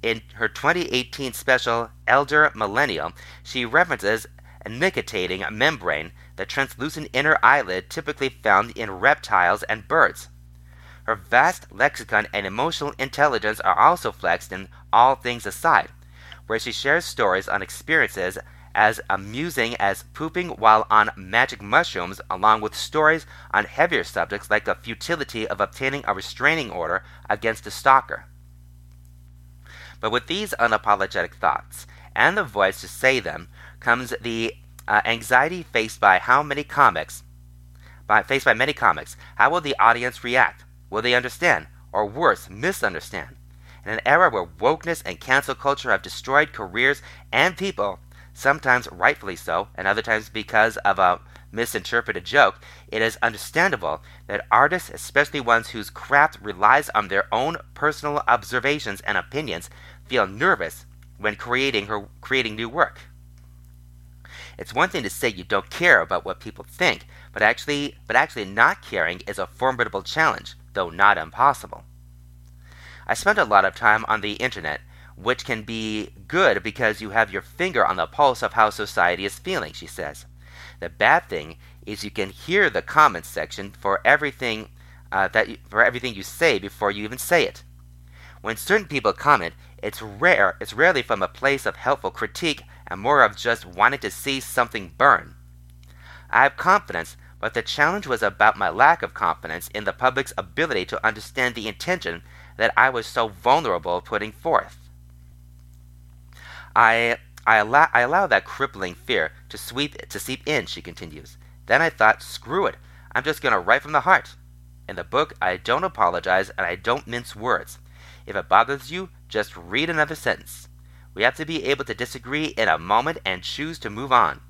In her 2018 special Elder Millennial, she references a nictitating membrane, the translucent inner eyelid typically found in reptiles and birds. Her vast lexicon and emotional intelligence are also flexed in All Things Aside, where she shares stories on experiences as amusing as pooping while on magic mushrooms, along with stories on heavier subjects like the futility of obtaining a restraining order against a stalker. But with these unapologetic thoughts and the voice to say them comes the uh, anxiety faced by how many comics, by, faced by many comics. How will the audience react? Will they understand, or worse, misunderstand? In an era where wokeness and cancel culture have destroyed careers and people, sometimes rightfully so, and other times because of a misinterpreted joke, it is understandable that artists, especially ones whose craft relies on their own personal observations and opinions, feel nervous when creating her creating new work. It's one thing to say you don't care about what people think, but actually but actually not caring is a formidable challenge, though not impossible. I spent a lot of time on the internet which can be good because you have your finger on the pulse of how society is feeling, she says. The bad thing is you can hear the comments section for everything uh, that you, for everything you say before you even say it. When certain people comment, it's rare. It's rarely from a place of helpful critique and more of just wanting to see something burn. I have confidence, but the challenge was about my lack of confidence in the public's ability to understand the intention that I was so vulnerable putting forth. I I allow I allow that crippling fear to sweep to seep in, she continues. Then I thought, screw it. I'm just gonna write from the heart. In the book I don't apologize and I don't mince words. If it bothers you, just read another sentence. We have to be able to disagree in a moment and choose to move on.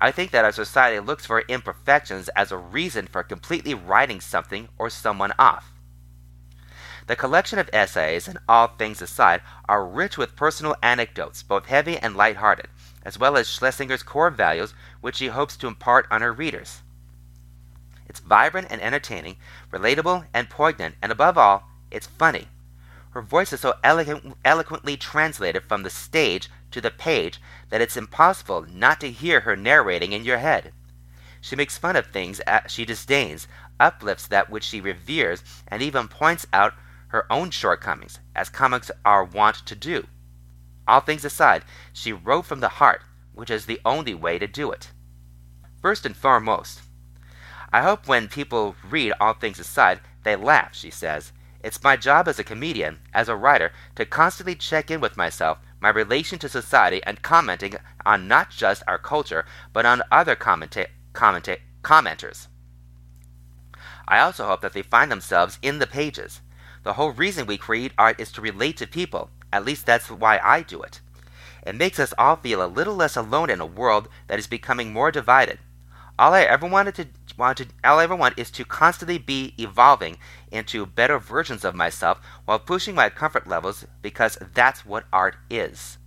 I think that our society looks for imperfections as a reason for completely writing something or someone off. The collection of essays, and all things aside, are rich with personal anecdotes, both heavy and light-hearted, as well as Schlesinger's core values, which she hopes to impart on her readers. It's vibrant and entertaining, relatable and poignant, and above all, it's funny. Her voice is so elegant, eloquently translated from the stage to the page that it's impossible not to hear her narrating in your head. She makes fun of things she disdains, uplifts that which she reveres, and even points out her own shortcomings, as comics are wont to do. All things aside, she wrote from the heart, which is the only way to do it. First and foremost, I hope when people read All Things Aside, they laugh, she says. It's my job as a comedian, as a writer, to constantly check in with myself, my relation to society, and commenting on not just our culture, but on other commenta- commenta- commenters. I also hope that they find themselves in the pages. The whole reason we create art is to relate to people. At least that's why I do it. It makes us all feel a little less alone in a world that is becoming more divided. All I ever wanted to wanted all I ever want is to constantly be evolving into better versions of myself while pushing my comfort levels because that's what art is.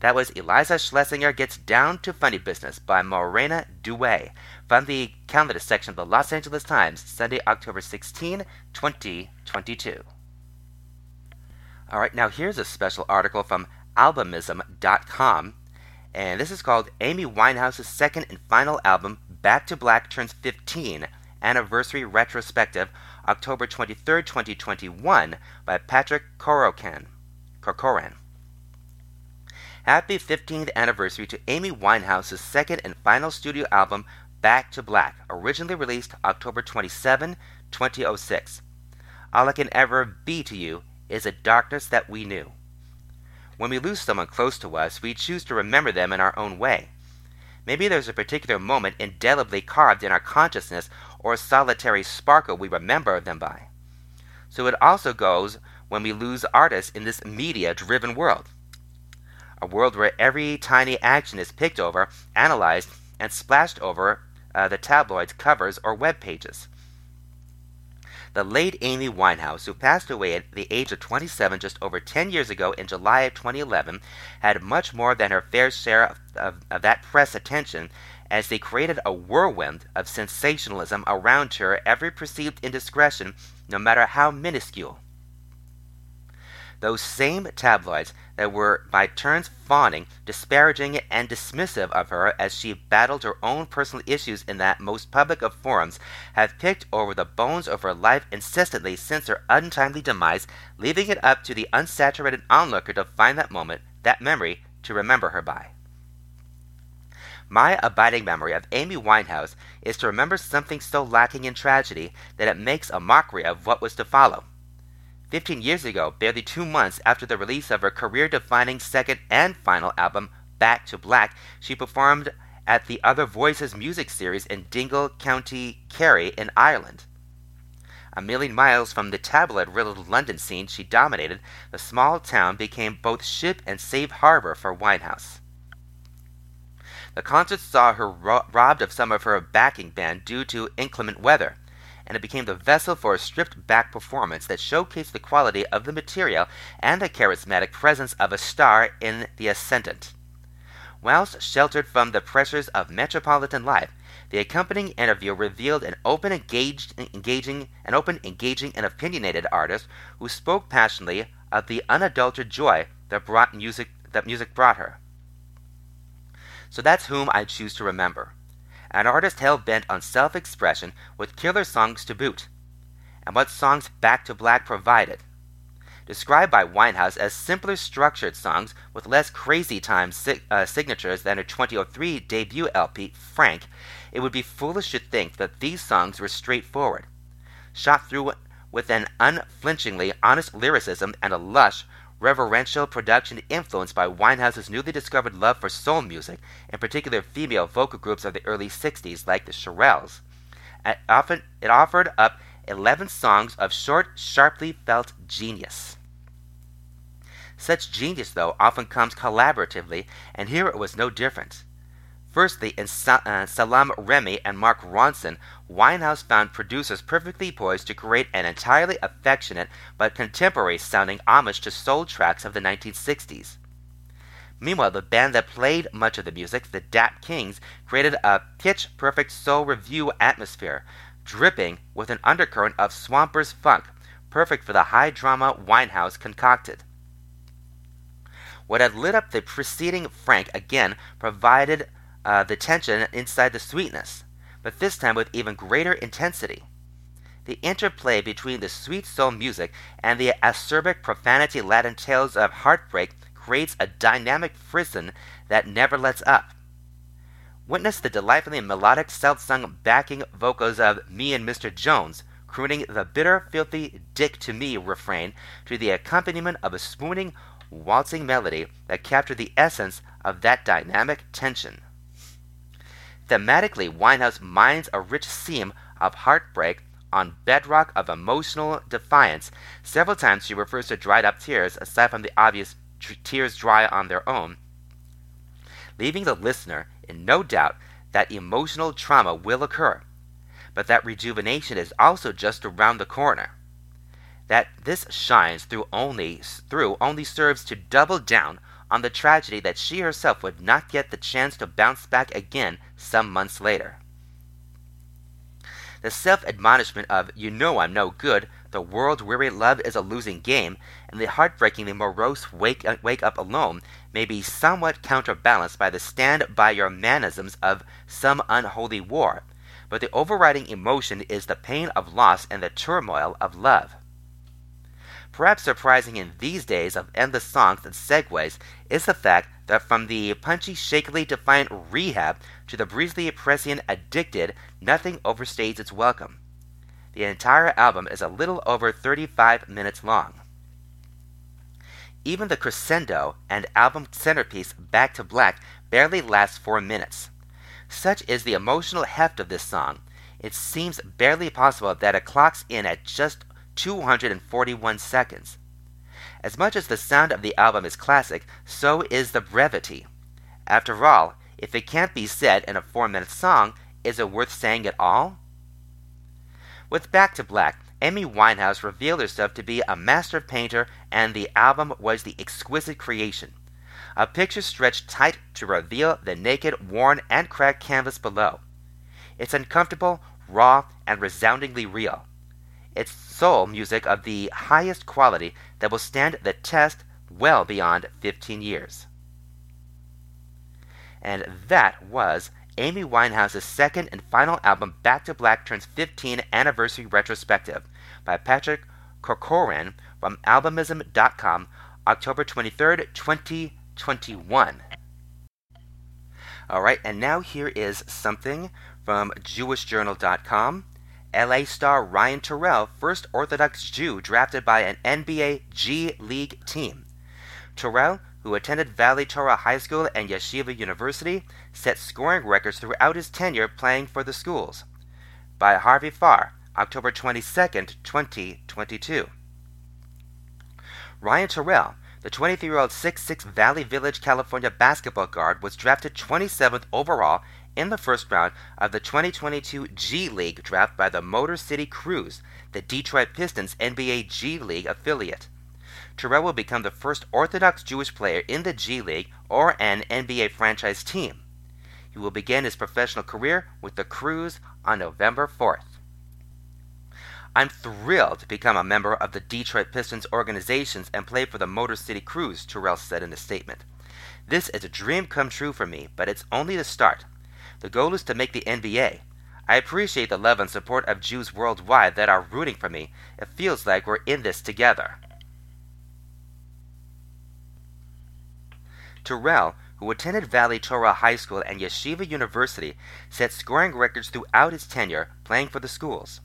That was Iliza Schlesinger Gets Down to Funny Business by Morena Due from the calendar section of the Los Angeles Times, Sunday, October 16, 2022. All right, now here's a special article from albumism.com, and this is called Amy Winehouse's second and final album, Back to Black, turns 15 anniversary retrospective, October 23, 2021, by Patrick Corcoran. Corcoran. Happy 15th anniversary to Amy Winehouse's second and final studio album, Back to Black, originally released October 27, 2006. All I can ever be to you is a darkness that we knew. When we lose someone close to us, we choose to remember them in our own way. Maybe there's a particular moment indelibly carved in our consciousness or a solitary sparkle we remember them by. So it also goes when we lose artists in this media driven world a world where every tiny action is picked over, analyzed, and splashed over uh, the tabloids' covers or web pages. The late Amy Winehouse, who passed away at the age of 27 just over 10 years ago in July of 2011, had much more than her fair share of, of, of that press attention as they created a whirlwind of sensationalism around her every perceived indiscretion, no matter how minuscule. Those same tabloids that were by turns fawning, disparaging, and dismissive of her as she battled her own personal issues in that most public of forums have picked over the bones of her life incessantly since her untimely demise, leaving it up to the unsaturated onlooker to find that moment, that memory, to remember her by. My abiding memory of Amy Winehouse is to remember something so lacking in tragedy that it makes a mockery of what was to follow. Fifteen years ago, barely two months after the release of her career defining second and final album, Back to Black, she performed at the Other Voices music series in Dingle, County Kerry, in Ireland. A million miles from the tabloid riddled London scene she dominated, the small town became both ship and safe harbor for Winehouse. The concert saw her ro- robbed of some of her backing band due to inclement weather, and it became the vessel for a stripped back performance that showcased the quality of the material and the charismatic presence of a star in the ascendant. Whilst sheltered from the pressures of metropolitan life, the accompanying interview revealed an open, engaged, engaging, an open, engaging, and opinionated artist who spoke passionately of the unadulterated joy that brought music that music brought her. So that's whom I choose to remember. An artist hell bent on self expression with killer songs to boot. And what songs Back to Black provided. Described by Winehouse as simpler structured songs with less crazy time uh, signatures than her 2003 debut LP, Frank, it would be foolish to think that these songs were straightforward. Shot through with an unflinchingly honest lyricism and a lush, reverential production influenced by Winehouse's newly discovered love for soul music, in particular female vocal groups of the early 60s like the Shirelles. It, often, it offered up 11 songs of short, sharply felt genius. Such genius, though, often comes collaboratively, and here it was no different. Firstly, in Sa- uh, Salaam Remi and Mark Ronson, Winehouse found producers perfectly poised to create an entirely affectionate but contemporary sounding homage to soul tracks of the 1960s. Meanwhile, the band that played much of the music, the Dap Kings, created a pitch perfect soul revue atmosphere, dripping with an undercurrent of swampers funk, perfect for the high drama Winehouse concocted. What had lit up the preceding Frank again provided uh, the tension inside the sweetness, but this time with even greater intensity. The interplay between the sweet soul music and the acerbic profanity laden tales of heartbreak creates a dynamic frisson that never lets up. Witness the delightfully melodic self-sung backing vocals of me and Mr. Jones, crooning the bitter, filthy dick to me refrain to the accompaniment of a swooning, waltzing melody that captured the essence of that dynamic tension. Thematically, Winehouse mines a rich seam of heartbreak on bedrock of emotional defiance. Several times she refers to dried up tears, aside from the obvious tears dry on their own, leaving the listener in no doubt that emotional trauma will occur, but that rejuvenation is also just around the corner. That this shines through only through only serves to double down on the tragedy that she herself would not get the chance to bounce back again some months later. The self admonishment of, you know I'm no good, the world weary love is a losing game, and the heartbreakingly morose wake, uh, wake up alone may be somewhat counterbalanced by the stand by your manisms of some unholy war, but the overriding emotion is the pain of loss and the turmoil of love. Perhaps surprising in these days of endless songs and segues is the fact that from the punchy, shakily defiant rehab to the breezily prescient addicted, nothing overstays its welcome. The entire album is a little over 35 minutes long. Even the crescendo and album centerpiece, Back to Black, barely lasts four minutes. Such is the emotional heft of this song, it seems barely possible that it clocks in at just 241 seconds. As much as the sound of the album is classic, so is the brevity. After all, if it can't be said in a four minute song, is it worth saying at all? With Back to Black, Amy Winehouse revealed herself to be a master painter, and the album was the exquisite creation. A picture stretched tight to reveal the naked, worn, and cracked canvas below. It's uncomfortable, raw, and resoundingly real. It's soul music of the highest quality that will stand the test well beyond 15 years. And that was Amy Winehouse's second and final album, Back to Black Turns 15 Anniversary Retrospective, by Patrick Corcoran from Albumism.com, October 23rd, 2021. All right, and now here is something from JewishJournal.com. LA star Ryan Turell, first Orthodox Jew drafted by an NBA G League team. Turell, who attended Valley Torah High School and Yeshiva University, set scoring records throughout his tenure playing for the schools. By Harvey Farr, October 22, 2022. Ryan Turell, the 23 year old 6'6 Valley Village, California basketball guard, was drafted 27th overall in the first round of the 2022 G League draft by the Motor City Cruise, the Detroit Pistons NBA G League affiliate. Turell will become the first Orthodox Jewish player in the G League or an NBA franchise team. He will begin his professional career with the Cruise on November 4th. I'm thrilled to become a member of the Detroit Pistons organizations and play for the Motor City Cruise, Turell said in a statement. This is a dream come true for me, but it's only the start. The goal is to make the NBA. I appreciate the love and support of Jews worldwide that are rooting for me. It feels like we're in this together. Turell, who attended Valley Torah High School and Yeshiva University, set scoring records throughout his tenure playing for the schools.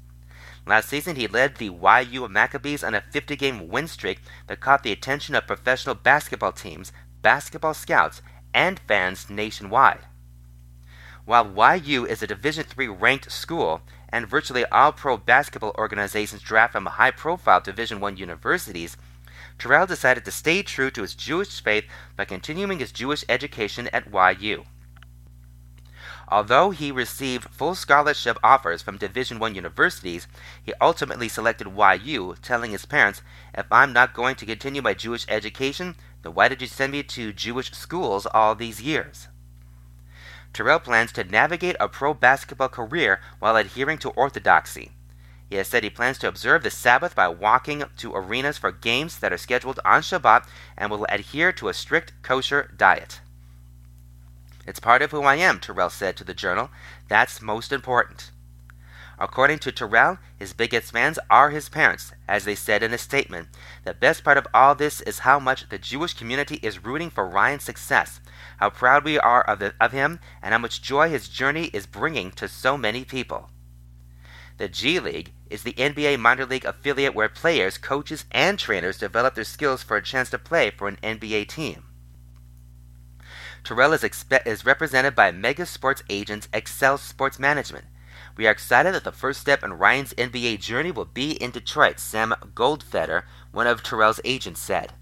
Last season, he led the YU Maccabees on a 50 game win streak that caught the attention of professional basketball teams, basketball scouts, and fans nationwide. While YU is a Division III ranked school, and virtually all pro basketball organizations draft from high profile Division I universities, Turell decided to stay true to his Jewish faith by continuing his Jewish education at YU. Although he received full scholarship offers from Division I universities, he ultimately selected YU, telling his parents, If I'm not going to continue my Jewish education, then why did you send me to Jewish schools all these years? Turell plans to navigate a pro basketball career while adhering to orthodoxy. He has said he plans to observe the Sabbath by walking to arenas for games that are scheduled on Shabbat and will adhere to a strict kosher diet. It's part of who I am, Turell said to the Journal. That's most important. According to Turell, his biggest fans are his parents, as they said in a statement. The best part of all this is how much the Jewish community is rooting for Ryan's success, how proud we are of, of him, and how much joy his journey is bringing to so many people. The G League is the NBA minor league affiliate where players, coaches, and trainers develop their skills for a chance to play for an NBA team. Turell is, expe- is represented by Mega Sports Agents Excel Sports Management. We are excited that the first step in Ryan's NBA journey will be in Detroit, Sam Goldfeder, one of Turell's agents, said.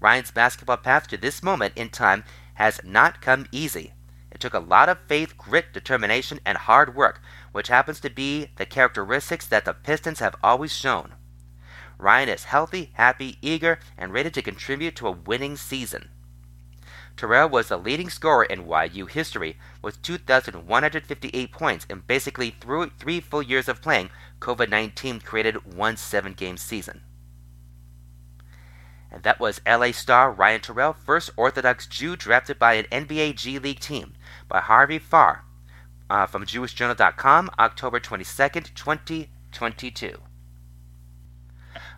Ryan's basketball path to this moment in time has not come easy. It took a lot of faith, grit, determination, and hard work, which happens to be the characteristics that the Pistons have always shown. Ryan is healthy, happy, eager, and ready to contribute to a winning season. Turell was the leading scorer in YU history with 2,158 points in basically through three full years of playing. COVID 19 created one seven game season. And that was LA star Ryan Turell, first Orthodox Jew drafted by an NBA G League team, by Harvey Farr uh, from JewishJournal.com, October 22nd, 2022.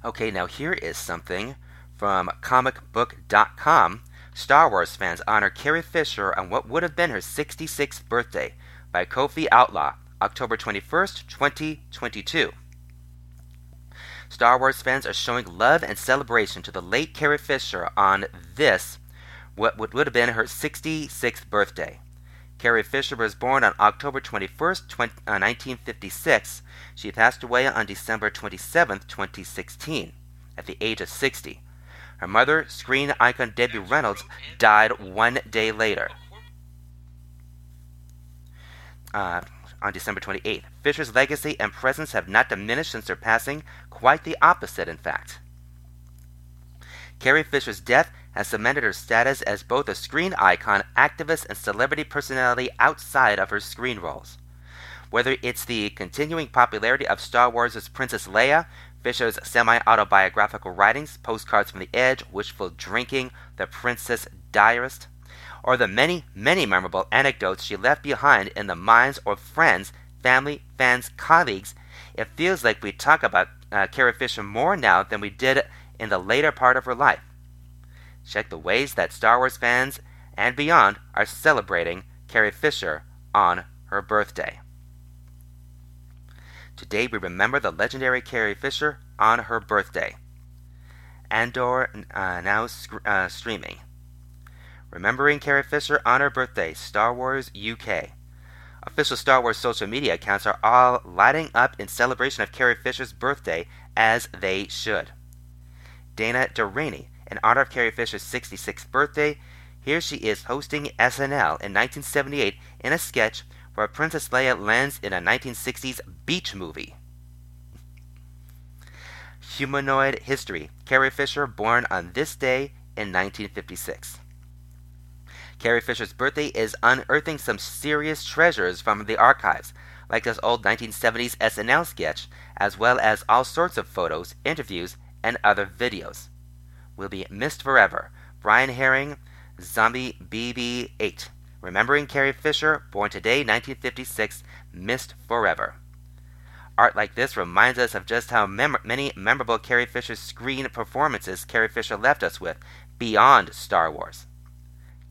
Okay, now here is something from comicbook.com Star Wars fans honor Carrie Fisher on what would have been her 66th birthday by Kofi Outlaw, October 21st, 2022. Star Wars fans are showing love and celebration to the late Carrie Fisher on this, what would have been her 66th birthday. Carrie Fisher was born on October 21st, 20, uh, 1956. She passed away on December 27, 2016, at the age of 60. Her mother, screen icon Debbie Reynolds, died one day later. Uh, on December 28th. Fisher's legacy and presence have not diminished since her passing, quite the opposite, in fact. Carrie Fisher's death has cemented her status as both a screen icon, activist, and celebrity personality outside of her screen roles. Whether it's the continuing popularity of Star Wars' Princess Leia, Fisher's semi autobiographical writings, Postcards from the Edge, Wishful Drinking, The Princess Diarist, or the many, many memorable anecdotes she left behind in the minds of friends, family, fans, colleagues, it feels like we talk about uh, Carrie Fisher more now than we did in the later part of her life. Check the ways that Star Wars fans and beyond are celebrating Carrie Fisher on her birthday. Today we remember the legendary Carrie Fisher on her birthday. Andor uh, now sc- uh, streaming. Remembering Carrie Fisher on her birthday, Star Wars UK. Official Star Wars social media accounts are all lighting up in celebration of Carrie Fisher's birthday, as they should. Dana Durrani, in honor of Carrie Fisher's 66th birthday, here she is hosting SNL in 1978 in a sketch where Princess Leia lands in a 1960s beach movie. Humanoid history Carrie Fisher born on this day in 1956. Carrie Fisher's birthday is unearthing some serious treasures from the archives, like this old 1970s SNL sketch, as well as all sorts of photos, interviews, and other videos. We'll be missed forever. Brian Herring, Zombie BB8. Remembering Carrie Fisher, born today, 1956, missed forever. Art like this reminds us of just how mem- many memorable Carrie Fisher screen performances Carrie Fisher left us with beyond Star Wars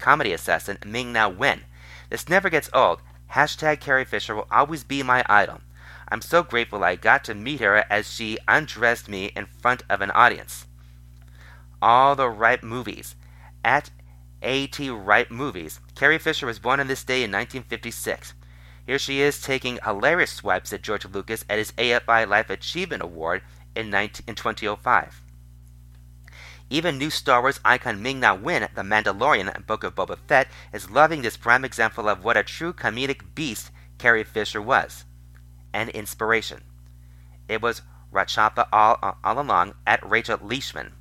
comedy assassin Ming Na Wen. This never gets old. Hashtag Carrie Fisher will always be my idol. I'm so grateful I got to meet her as she undressed me in front of an audience. All the right movies. At AT Right Movies, Carrie Fisher was born on this day in 1956. Here she is taking hilarious swipes at George Lucas at his AFI Life Achievement Award in, 19, in 2005. Even new Star Wars icon Ming Na Wen, The Mandalorian and Book of Boba Fett, is loving this prime example of what a true comedic beast Carrie Fisher was. An inspiration. It was Rachapa all, all along at Rachel Leishman.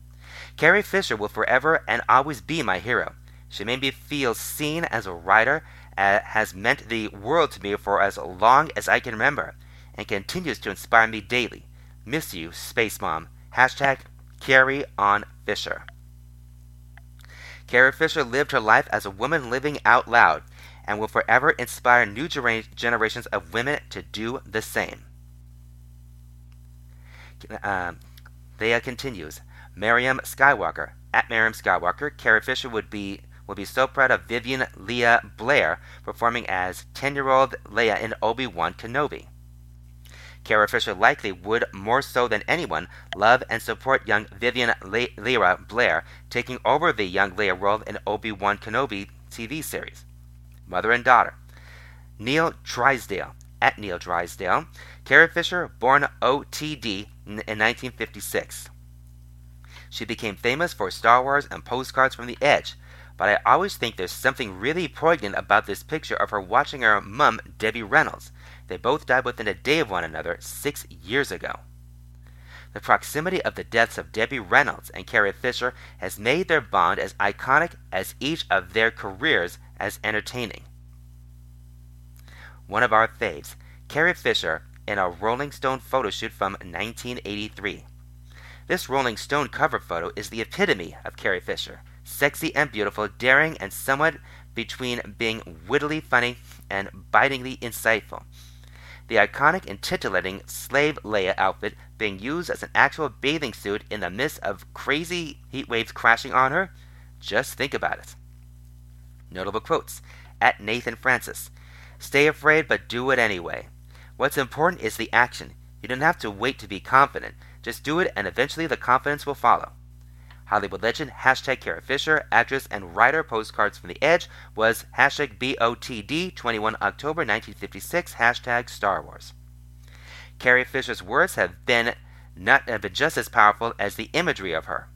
Carrie Fisher will forever and always be my hero. She made me feel seen as a writer, uh, has meant the world to me for as long as I can remember, and continues to inspire me daily. Miss you, Space Mom. Hashtag Carrie on Fisher. Carrie Fisher lived her life as a woman living out loud and will forever inspire new generations of women to do the same. Uh, Leia continues. Miriam Skywalker. At Miriam Skywalker, Carrie Fisher would be will be so proud of Vivien Lyra Blair performing as 10-year-old Leia in Obi-Wan Kenobi. Carrie Fisher likely would, more so than anyone, love and support young Vivien Le- Lyra Blair, taking over the young Leia role in Obi Wan Kenobi TV series. Mother and daughter. Neil Drysdale. At Neil Drysdale. Carrie Fisher, born OTD in 1956. She became famous for Star Wars and postcards from the Edge, but I always think there's something really poignant about this picture of her watching her mum, Debbie Reynolds. They both died within a day of one another six years ago. The proximity of the deaths of Debbie Reynolds and Carrie Fisher has made their bond as iconic as each of their careers as entertaining. One of our faves, Carrie Fisher in a Rolling Stone photo shoot from 1983. This Rolling Stone cover photo is the epitome of Carrie Fisher, sexy and beautiful, daring and somewhat between being wittily funny and bitingly insightful the iconic and titillating slave Leia outfit being used as an actual bathing suit in the midst of crazy heat waves crashing on her? Just think about it. Notable quotes at Nathan Francis Stay afraid, but do it anyway. What's important is the action. You don't have to wait to be confident. Just do it, and eventually the confidence will follow. Hollywood legend, hashtag Carrie Fisher, actress and writer, postcards from the edge, was hashtag BOTD, 21 October 1956, hashtag Star Wars. Carrie Fisher's words have been not have been just as powerful as the imagery of her.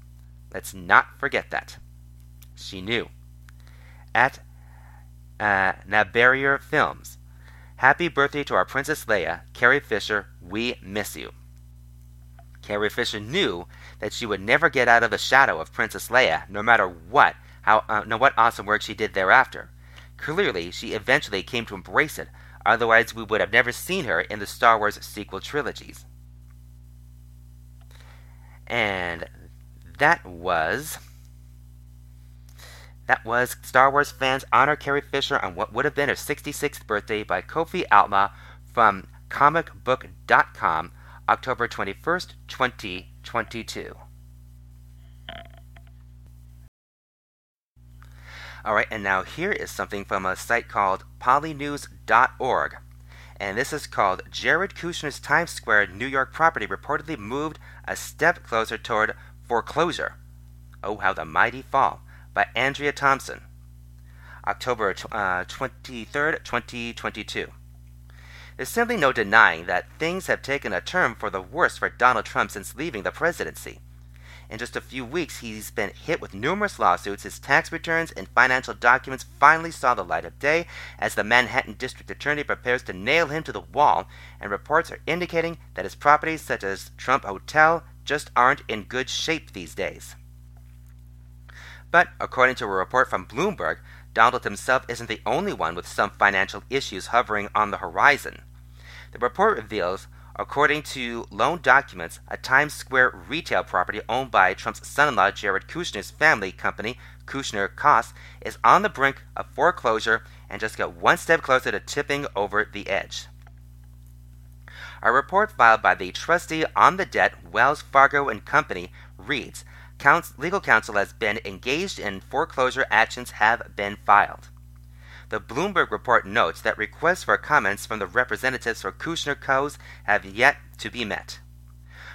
Let's not forget that. She knew. At uh, Nabarrier Films, Happy birthday to our Princess Leia, Carrie Fisher. We miss you. Carrie Fisher knew that she would never get out of the shadow of Princess Leia, no matter what, how, uh, no, what awesome work she did thereafter. Clearly, she eventually came to embrace it, otherwise, we would have never seen her in the Star Wars sequel trilogies. And that was. That was Star Wars fans honor Carrie Fisher on what would have been her 66th birthday by Kofi Outlaw from comicbook.com, October 21st, 2022. Alright, and now here is something from a site called polynews.org. And this is called Jared Kushner's Times Square New York property reportedly moved a step closer toward foreclosure. Oh, how the mighty fall by Andrea Thompson. October uh, 23rd, 2022. There's simply no denying that things have taken a turn for the worse for Donald Trump since leaving the presidency. In just a few weeks, he's been hit with numerous lawsuits. His tax returns and financial documents finally saw the light of day as the Manhattan District Attorney prepares to nail him to the wall, and reports are indicating that his properties, such as Trump Hotel, just aren't in good shape these days. But according to a report from Bloomberg, Donald himself isn't the only one with some financial issues hovering on the horizon. The report reveals, according to loan documents, a Times Square retail property owned by Trump's son in law Jared Kushner's family company, Kushner Koss, is on the brink of foreclosure and just got one step closer to tipping over the edge. A report filed by the trustee on the debt, Wells Fargo and Company, reads legal counsel has been engaged and foreclosure actions have been filed. The Bloomberg report notes that requests for comments from the representatives for Kushner Co.'s have yet to be met.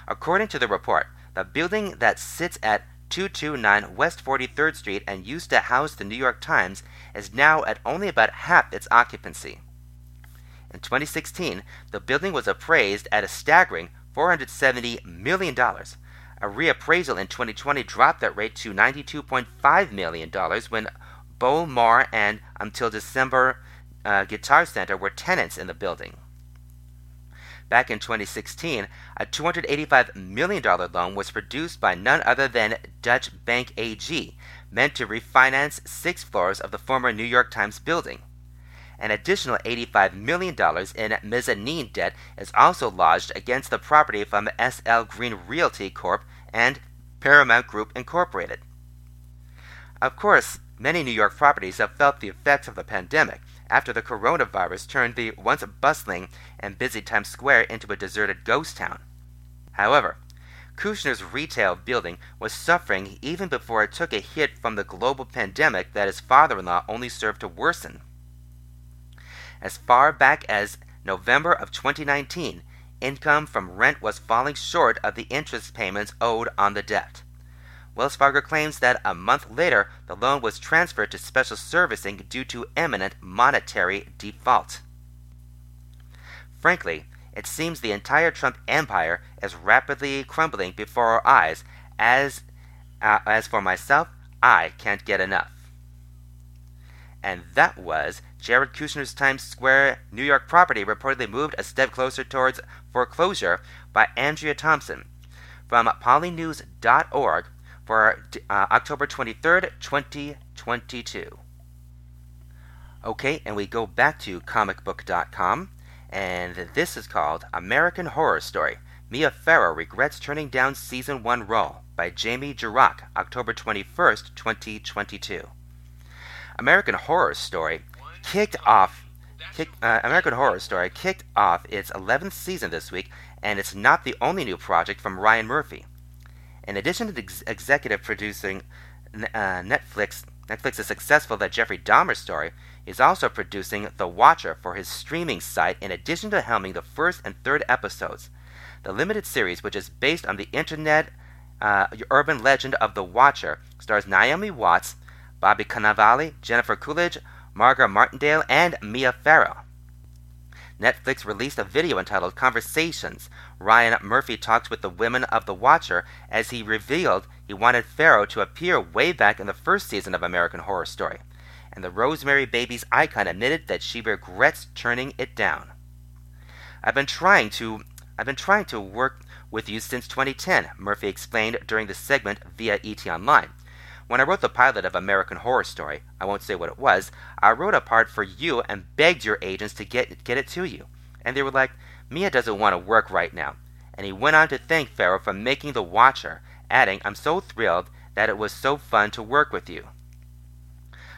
According to the report, the building that sits at 229 West 43rd Street and used to house the New York Times is now at only about half its occupancy. In 2016, the building was appraised at a staggering $470 million, a reappraisal in 2020 dropped that rate to $92.5 million when Bowlmor and until December uh, Guitar Center were tenants in the building. Back in 2016, a $285 million loan was produced by none other than Deutsche Bank AG, meant to refinance six floors of the former New York Times building. An additional $85 million in mezzanine debt is also lodged against the property from SL Green Realty Corp and Paramount Group Incorporated. Of course, many New York properties have felt the effects of the pandemic after the coronavirus turned the once bustling and busy Times Square into a deserted ghost town. However, Kushner's retail building was suffering even before it took a hit from the global pandemic that his father in law only served to worsen. As far back as November of 2019, income from rent was falling short of the interest payments owed on the debt. Wells Fargo claims that a month later the loan was transferred to special servicing due to imminent monetary default. Frankly, it seems the entire Trump empire is rapidly crumbling before our eyes. As, uh, as for myself, I can't get enough. And that was Jared Kushner's Times Square, New York property reportedly moved a step closer towards foreclosure by Andrea Thompson from polynews.org for uh, October 23rd, 2022. Okay, and we go back to comicbook.com, and this is called American Horror Story. Mia Farrow regrets turning down season 1 role by Jamie Jirak, October 21st, 2022. American Horror Story kicked off kick, uh, American Horror Story kicked off its 11th season this week, and it's not the only new project from Ryan Murphy. In addition to ex- executive producing uh, Netflix, Netflix's successful The Jeffrey Dahmer story, he's also producing The Watcher for his streaming site in addition to helming the first and third episodes. The limited series, which is based on the internet uh, urban legend of The Watcher, stars Naomi Watts, Bobby Cannavale, Jennifer Coolidge, Margaret Martindale, and Mia Farrow. Netflix released a video entitled Conversations. Ryan Murphy talked with the women of The Watcher as he revealed he wanted Farrow to appear way back in the first season of American Horror Story. and the Rosemary Babies icon admitted that she regrets turning it down. I've been trying to I've been trying to work with you since 2010, Murphy explained during the segment via ET Online. When I wrote the pilot of American Horror Story, I won't say what it was, I wrote a part for you and begged your agents to get get it to you. And they were like, Mia doesn't want to work right now. And he went on to thank Farrow for making The Watcher, adding, I'm so thrilled that it was so fun to work with you.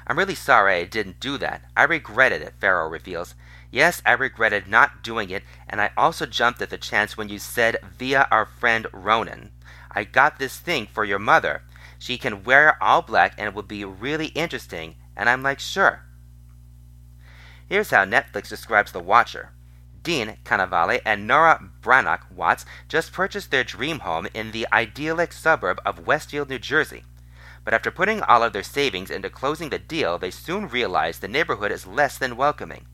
I'm really sorry I didn't do that. I regretted it, Farrow reveals. Yes, I regretted not doing it, and I also jumped at the chance when you said via our friend Ronan. I got this thing for your mother. She can wear all black and it would be really interesting. And I'm like, sure. Here's how Netflix describes The Watcher. Dean Cannavale and Nora Brannock Watts just purchased their dream home in the idyllic suburb of Westfield, New Jersey. But after putting all of their savings into closing the deal, they soon realize the neighborhood is less than welcoming.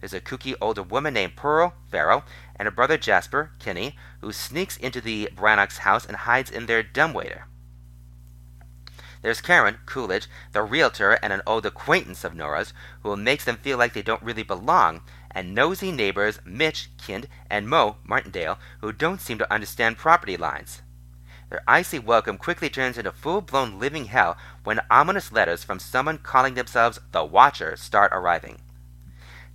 There's a kooky older woman named Pearl Farrow and her brother Jasper Kinney, who sneaks into the Brannocks' house and hides in their dumbwaiter. There's Karen Coolidge, the realtor and an old acquaintance of Nora's, who makes them feel like they don't really belong, and nosy neighbors Mitch Kind and Mo Martindale, who don't seem to understand property lines. Their icy welcome quickly turns into full blown living hell when ominous letters from someone calling themselves the Watcher start arriving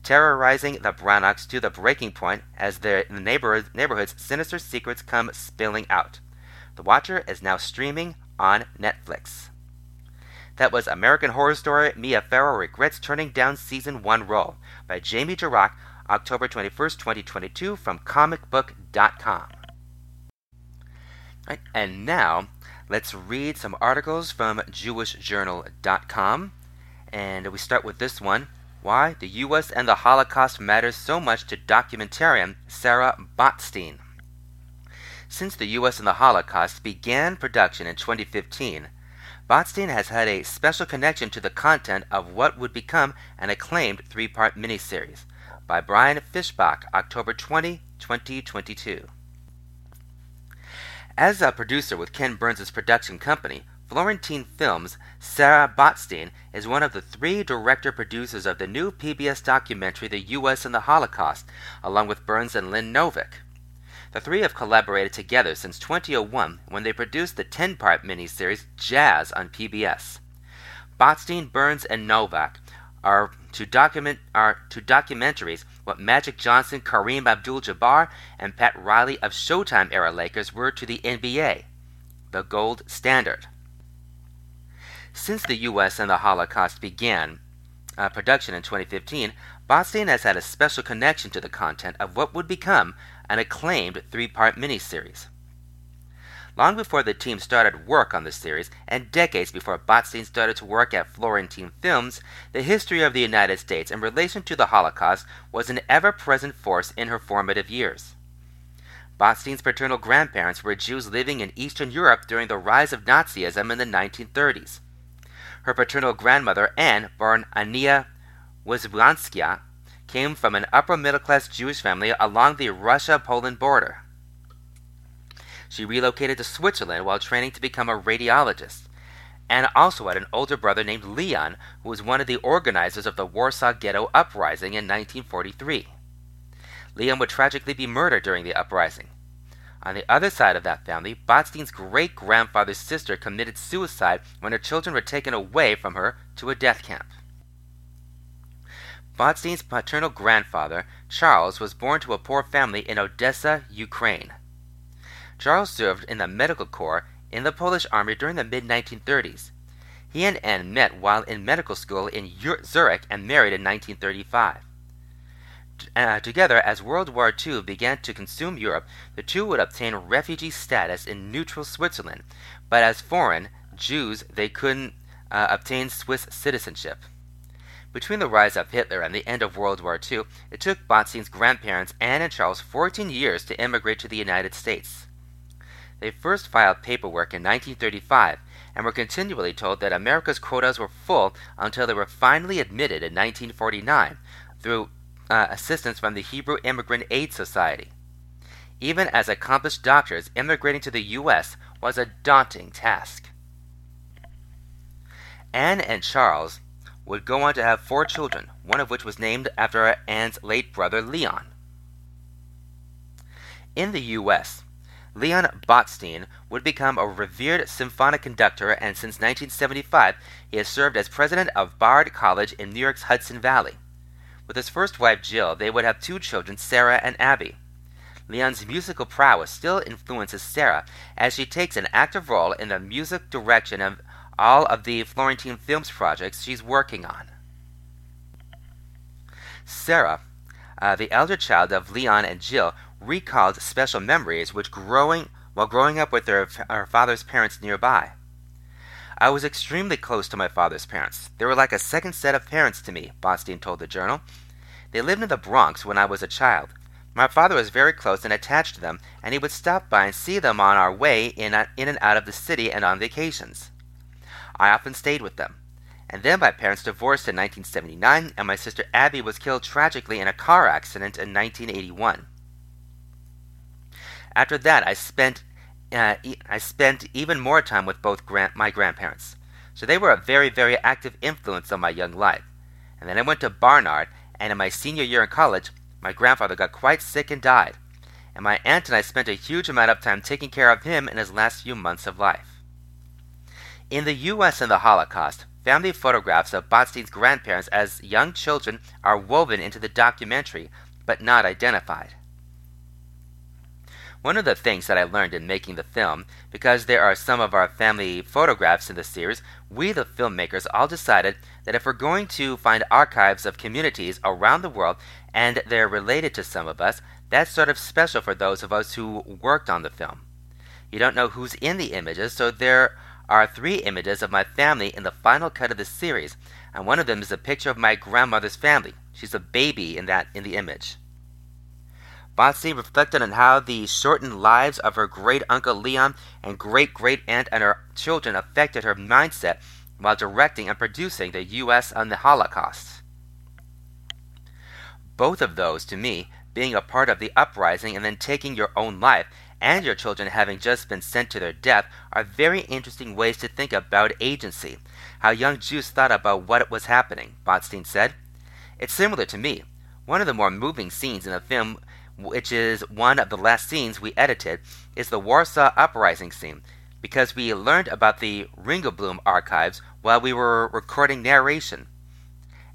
terrorizing the Brannocks to the breaking point as their neighbor- neighborhood's sinister secrets come spilling out. The Watcher is now streaming on Netflix. That was American Horror Story Mia Farrow Regrets Turning Down Season 1 Role by Jamie Jirak, October 21st, 2022, from comicbook.com. And now, let's read some articles from jewishjournal.com. And we start with this one why the U.S. and the Holocaust matters so much to documentarian Sarah Botstein. Since the U.S. and the Holocaust began production in 2015, Botstein has had a special connection to the content of what would become an acclaimed three part miniseries by Brian Fischbach, October 20, 2022. As a producer with Ken Burns' production company, Florentine Films, Sarah Botstein is one of the three director producers of the new PBS documentary The U.S. and the Holocaust, along with Burns and Lynn Novick. The three have collaborated together since 2001 when they produced the 10 part miniseries Jazz on PBS. Botstein, Burns, and Novak are to document are to documentaries what Magic Johnson, Kareem Abdul-Jabbar, and Pat Riley of Showtime era Lakers were to the NBA, the gold standard. Since the U.S. and the Holocaust began uh, production in 2015, Botstein has had a special connection to the content of what would become an acclaimed three part miniseries. Long before the team started work on the series, and decades before Botstein started to work at Florentine Films, the history of the United States in relation to the Holocaust was an ever present force in her formative years. Botstein's paternal grandparents were Jews living in Eastern Europe during the rise of Nazism in the 1930s. Her paternal grandmother, Anne, born Ania Wysłańska, came from an upper middle class Jewish family along the Russia Poland border. She relocated to Switzerland while training to become a radiologist. and also had an older brother named Leon, who was one of the organizers of the Warsaw Ghetto Uprising in 1943. Leon would tragically be murdered during the uprising. On the other side of that family, Botstein's great grandfather's sister committed suicide when her children were taken away from her to a death camp. Botstein's paternal grandfather, Charles, was born to a poor family in Odessa, Ukraine. Charles served in the medical corps in the Polish army during the mid 1930s. He and Anne met while in medical school in Zurich and married in 1935. Uh, together, as World War II began to consume Europe, the two would obtain refugee status in neutral Switzerland, but as foreign Jews, they couldn't uh, obtain Swiss citizenship. Between the rise of Hitler and the end of World War II, it took Botstein's grandparents, Anne and Charles, 14 years to immigrate to the United States. They first filed paperwork in 1935 and were continually told that America's quotas were full until they were finally admitted in 1949 through uh, assistance from the Hebrew Immigrant Aid Society. Even as accomplished doctors, immigrating to the U.S. was a daunting task. Anne and Charles would go on to have four children, one of which was named after Anne's late brother Leon. In the U.S., Leon Botstein would become a revered symphonic conductor, and since 1975, he has served as president of Bard College in New York's Hudson Valley. With his first wife Jill, they would have two children, Sarah and Abby. Leon's musical prowess still influences Sarah as she takes an active role in the music direction of all of the Florentine Films projects she's working on. Sarah, uh, the elder child of Leon and Jill, recalled special memories which growing while growing up with her, her father's parents nearby. I was extremely close to my father's parents. They were like a second set of parents to me, Botstein told the journal. They lived in the Bronx when I was a child. My father was very close and attached to them, and he would stop by and see them on our way in, in and out of the city and on vacations. I often stayed with them. And then my parents divorced in 1979, and my sister Abby was killed tragically in a car accident in 1981. After that, I spent uh, I spent even more time with both grand- my grandparents. So they were a very, very active influence on my young life. And then I went to Barnard, and in my senior year in college, my grandfather got quite sick and died. And my aunt and I spent a huge amount of time taking care of him in his last few months of life. In the U.S. and the Holocaust, family photographs of Botstein's grandparents as young children are woven into the documentary, but not identified. One of the things that I learned in making the film, because there are some of our family photographs in the series, we, the filmmakers, all decided that if we're going to find archives of communities around the world and they're related to some of us, that's sort of special for those of us who worked on the film. You don't know who's in the images, so there are three images of my family in the final cut of the series, and one of them is a picture of my grandmother's family. She's a baby in that in the image. Botstein reflected on how the shortened lives of her great uncle Leon and great great aunt and her children affected her mindset while directing and producing the U.S. on the Holocaust. Both of those, to me, being a part of the uprising and then taking your own life, and your children having just been sent to their death, are very interesting ways to think about agency, how young Jews thought about what was happening, Botstein said. It's similar to me. One of the more moving scenes in the film which is one of the last scenes we edited, is the Warsaw Uprising scene, because we learned about the Ringelblum archives while we were recording narration.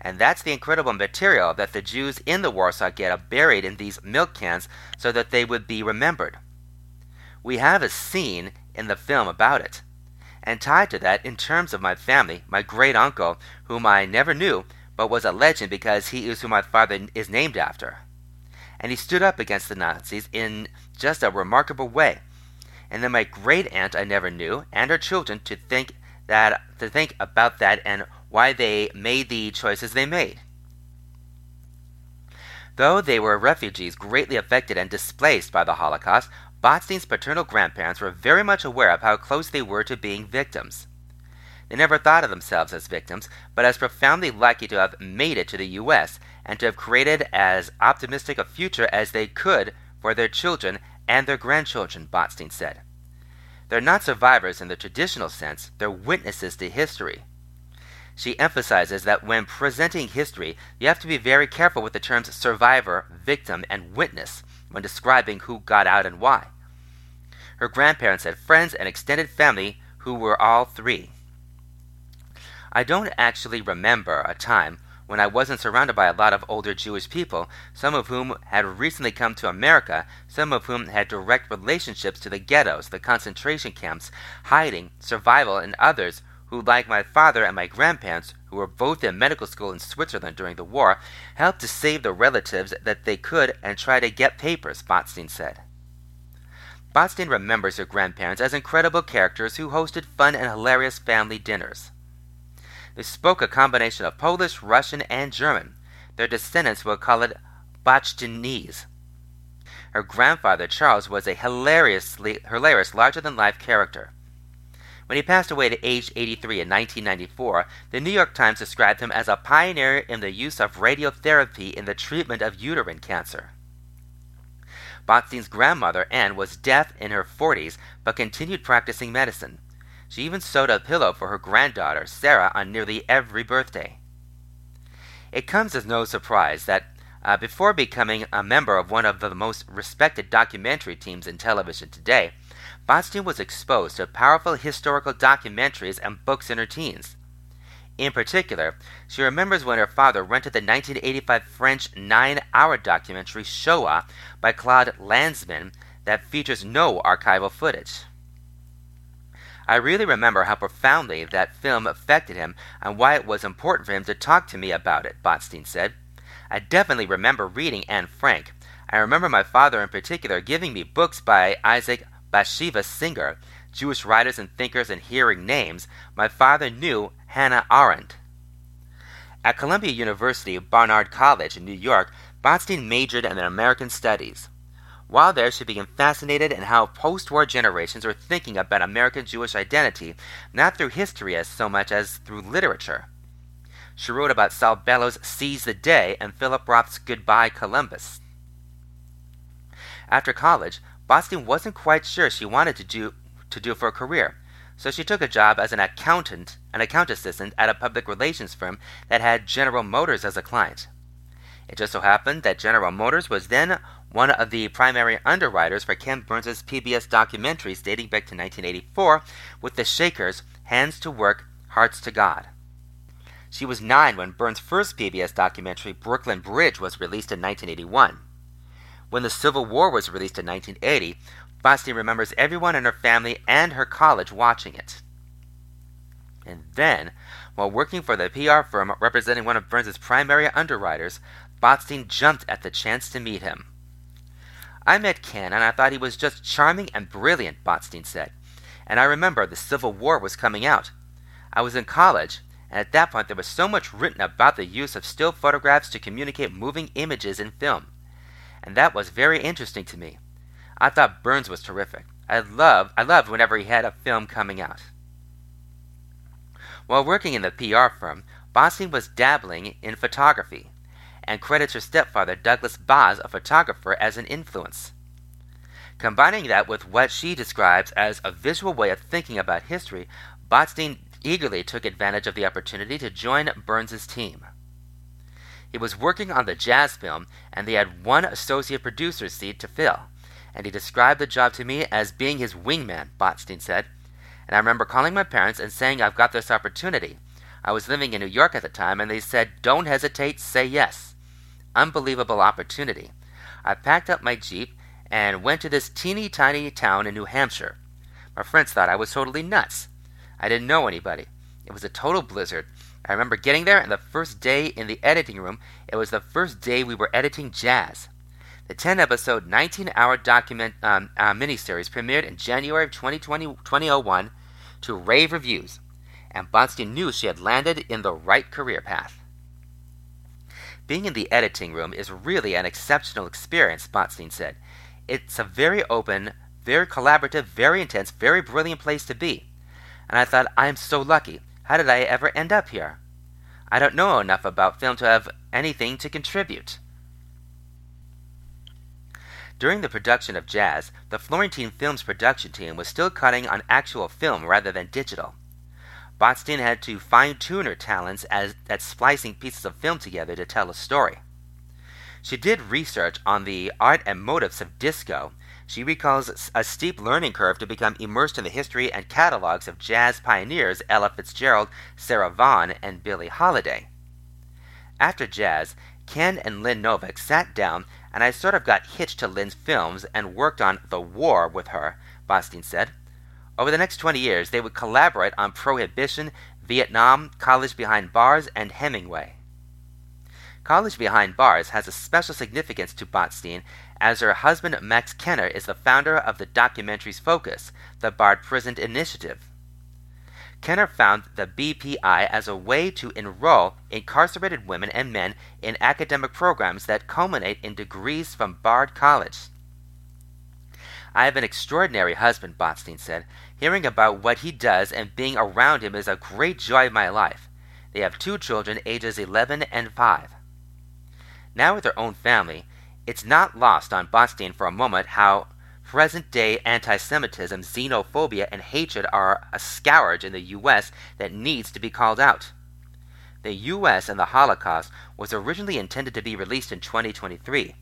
And that's the incredible material that the Jews in the Warsaw Ghetto buried in these milk cans so that they would be remembered. We have a scene in the film about it. And tied to that, in terms of my family, my great uncle, whom I never knew, but was a legend because he is who my father is named after and he stood up against the Nazis in just a remarkable way. And then my great aunt I never knew, and her children to think that to think about that and why they made the choices they made. Though they were refugees greatly affected and displaced by the Holocaust, Botstein's paternal grandparents were very much aware of how close they were to being victims. They never thought of themselves as victims, but as profoundly lucky to have made it to the U.S. and to have created as optimistic a future as they could for their children and their grandchildren, Botstein said. They're not survivors in the traditional sense, they're witnesses to history. She emphasizes that when presenting history, you have to be very careful with the terms survivor, victim, and witness when describing who got out and why. Her grandparents had friends and extended family who were all three. I don't actually remember a time when I wasn't surrounded by a lot of older Jewish people, some of whom had recently come to America, some of whom had direct relationships to the ghettos, the concentration camps, hiding, survival, and others who, like my father and my grandparents, who were both in medical school in Switzerland during the war, helped to save the relatives that they could and try to get papers, Botstein said. Botstein remembers her grandparents as incredible characters who hosted fun and hilarious family dinners. They spoke a combination of Polish, Russian, and German. Their descendants will call it Bachtinese. Her grandfather, Charles, was a hilariously, hilarious, larger than life character. When he passed away at age 83 in 1994, the New York Times described him as a pioneer in the use of radiotherapy in the treatment of uterine cancer. Botstein's grandmother, Anne, was deaf in her 40s but continued practicing medicine. She even sewed a pillow for her granddaughter, Sarah, on nearly every birthday. It comes as no surprise that uh, before becoming a member of one of the most respected documentary teams in television today, Botstein was exposed to powerful historical documentaries and books in her teens. In particular, she remembers when her father rented the 1985 French nine hour documentary Shoah by Claude Lanzmann that features no archival footage. I really remember how profoundly that film affected him and why it was important for him to talk to me about it, Botstein said. I definitely remember reading Anne Frank. I remember my father in particular giving me books by Isaac Bashevis Singer, Jewish writers and thinkers and hearing names. My father knew Hannah Arendt. At Columbia University Barnard College in New York, Botstein majored in American Studies. While there, she became fascinated in how post war generations were thinking about American Jewish identity, not through history as so much as through literature. She wrote about Saul Bellow's Seize the Day and Philip Roth's Goodbye Columbus. After college, Botstein wasn't quite sure she wanted to do to do for a career, so she took a job as an accountant, an account assistant at a public relations firm that had General Motors as a client. It just so happened that General Motors was then one of the primary underwriters for Ken Burns' PBS documentaries dating back to 1984 with the Shakers, Hands to Work, Hearts to God. She was nine when Burns' first PBS documentary, Brooklyn Bridge, was released in 1981. When the Civil War was released in 1980, Botstein remembers everyone in her family and her college watching it. And then, while working for the PR firm representing one of Burns' primary underwriters, Botstein jumped at the chance to meet him. I met Ken, and I thought he was just charming and brilliant, Botstein said. And I remember the Civil War was coming out. I was in college, and at that point there was so much written about the use of still photographs to communicate moving images in film. And that was very interesting to me. I thought Burns was terrific. I loved, I loved whenever he had a film coming out. While working in the PR firm, Botstein was dabbling in photography and credits her stepfather, Douglas Boz, a photographer, as an influence. Combining that with what she describes as a visual way of thinking about history, Botstein eagerly took advantage of the opportunity to join Burns's team. He was working on the jazz film, and they had one associate producer seat to fill, and he described the job to me as being his wingman, Botstein said. And I remember calling my parents and saying I've got this opportunity. I was living in New York at the time, and they said, Don't hesitate, say yes unbelievable opportunity. I packed up my Jeep and went to this teeny tiny town in New Hampshire. My friends thought I was totally nuts. I didn't know anybody. It was a total blizzard. I remember getting there, and the first day in the editing room, it was the first day we were editing jazz. The 10 episode, 19 hour document um, uh, miniseries premiered in January of 2020, 2001 to rave reviews, and Botstein knew she had landed in the right career path. Being in the editing room is really an exceptional experience, Botstein said. It's a very open, very collaborative, very intense, very brilliant place to be. And I thought, I'm so lucky. How did I ever end up here? I don't know enough about film to have anything to contribute. During the production of Jazz, the Florentine Films production team was still cutting on actual film rather than digital. Botstein had to fine tune her talents as, at splicing pieces of film together to tell a story. She did research on the art and motives of disco. She recalls a steep learning curve to become immersed in the history and catalogs of jazz pioneers Ella Fitzgerald, Sarah Vaughan, and Billie Holiday. After jazz, Ken and Lynn Novick sat down, and I sort of got hitched to Lynn's films and worked on The War with her, Botstein said. Over the next 20 years, they would collaborate on Prohibition, Vietnam, College Behind Bars, and Hemingway. College Behind Bars has a special significance to Botstein, as her husband Max Kenner is the founder of the documentary's focus, the Bard Prison Initiative. Kenner found the BPI as a way to enroll incarcerated women and men in academic programs that culminate in degrees from Bard College. I have an extraordinary husband, Botstein said. Hearing about what he does and being around him is a great joy of my life. They have two children, ages 11 and 5. Now with their own family, it's not lost on Botstein for a moment how present day anti Semitism, xenophobia, and hatred are a scourge in the U.S. that needs to be called out. The U.S. and the Holocaust was originally intended to be released in 2023,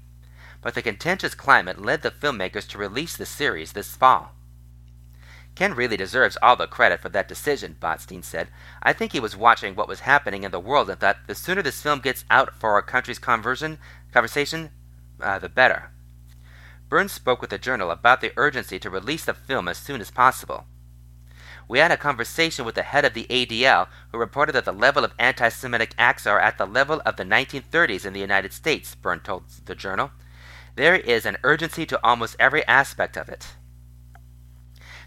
but the contentious climate led the filmmakers to release the series this fall. Ken really deserves all the credit for that decision, Botstein said. I think he was watching what was happening in the world and thought the sooner this film gets out for our country's conversion, conversation, uh, the better. Burns spoke with the Journal about the urgency to release the film as soon as possible. We had a conversation with the head of the ADL who reported that the level of anti Semitic acts are at the level of the 1930s in the United States, Burns told the Journal. There is an urgency to almost every aspect of it.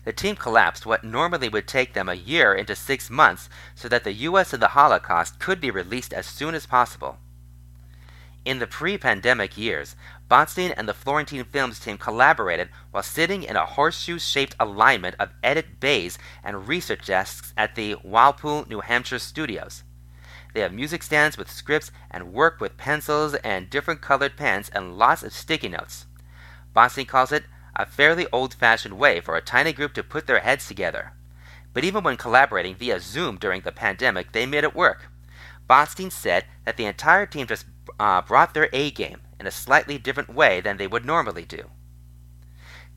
The team collapsed what normally would take them a year into six months so that the U.S. and the Holocaust could be released as soon as possible. In the pre pandemic years, Botstein and the Florentine Films team collaborated while sitting in a horseshoe shaped alignment of edit bays and research desks at the Walpole, New Hampshire studios. They have music stands with scripts and work with pencils and different colored pens and lots of sticky notes. Botstein calls it a fairly old fashioned way for a tiny group to put their heads together. But even when collaborating via Zoom during the pandemic, they made it work. Botstein said that the entire team just uh, brought their A game in a slightly different way than they would normally do.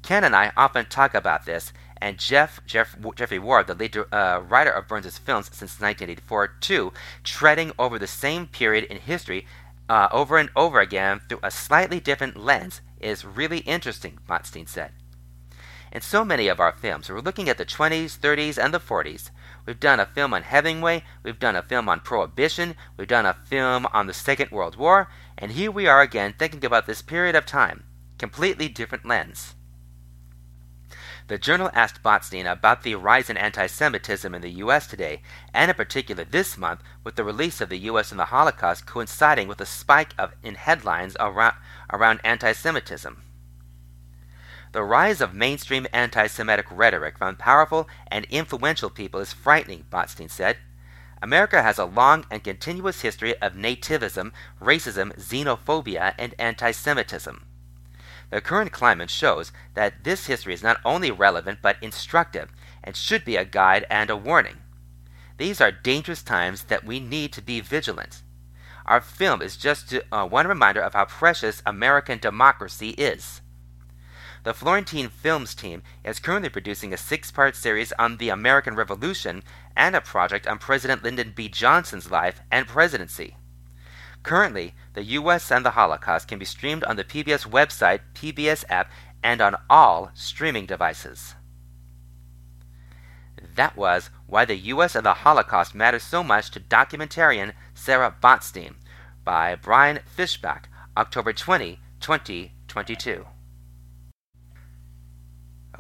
Ken and I often talk about this, and Jeff, Jeff Geoffrey Ward, the lead uh, writer of Burns' films since 1984, too, treading over the same period in history uh, over and over again through a slightly different lens is really interesting, Botstein said. In so many of our films, we're looking at the 20s, 30s, and the 40s, We've done a film on Hemingway, we've done a film on Prohibition, we've done a film on the Second World War, and here we are again thinking about this period of time. Completely different lens. The journal asked Botstein about the rise in anti Semitism in the U.S. today, and in particular this month, with the release of the U.S. and the Holocaust coinciding with a spike of, in headlines around, around anti Semitism. The rise of mainstream anti Semitic rhetoric from powerful and influential people is frightening, Botstein said. America has a long and continuous history of nativism, racism, xenophobia, and anti Semitism. The current climate shows that this history is not only relevant but instructive and should be a guide and a warning. These are dangerous times that we need to be vigilant. Our film is just uh, one reminder of how precious American democracy is. The Florentine Films team is currently producing a six part series on the American Revolution and a project on President Lyndon B. Johnson's life and presidency. Currently, the U.S. and the Holocaust can be streamed on the PBS website, PBS app, and on all streaming devices. That was Why the U.S. and the Holocaust Matters So Much to documentarian Sarah Botstein by Brian Fishback, October 20, 2022.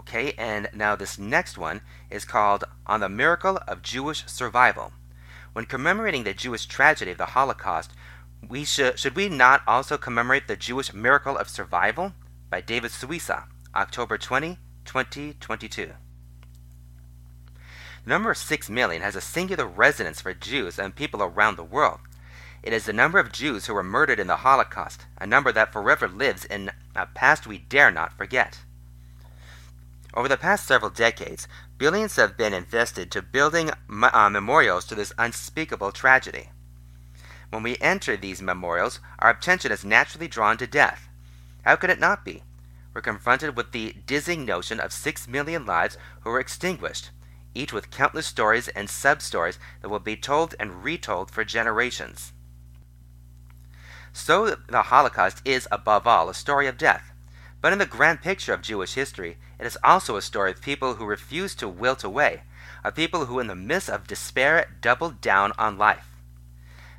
Okay, and now this next one is called On the Miracle of Jewish Survival. When commemorating the Jewish tragedy of the Holocaust, we should, should we not also commemorate the Jewish miracle of survival? By David Suissa, October 20, 2022. The number 6 million has a singular resonance for Jews and people around the world. It is the number of Jews who were murdered in the Holocaust, a number that forever lives in a past we dare not forget. Over the past several decades, billions have been invested to building uh, memorials to this unspeakable tragedy. When we enter these memorials, our attention is naturally drawn to death. How could it not be? We're confronted with the dizzying notion of six million lives who were extinguished, each with countless stories and sub stories that will be told and retold for generations. So, the Holocaust is, above all, a story of death. But in the grand picture of Jewish history, it is also a story of people who refuse to wilt away, of people who, in the midst of despair, doubled down on life.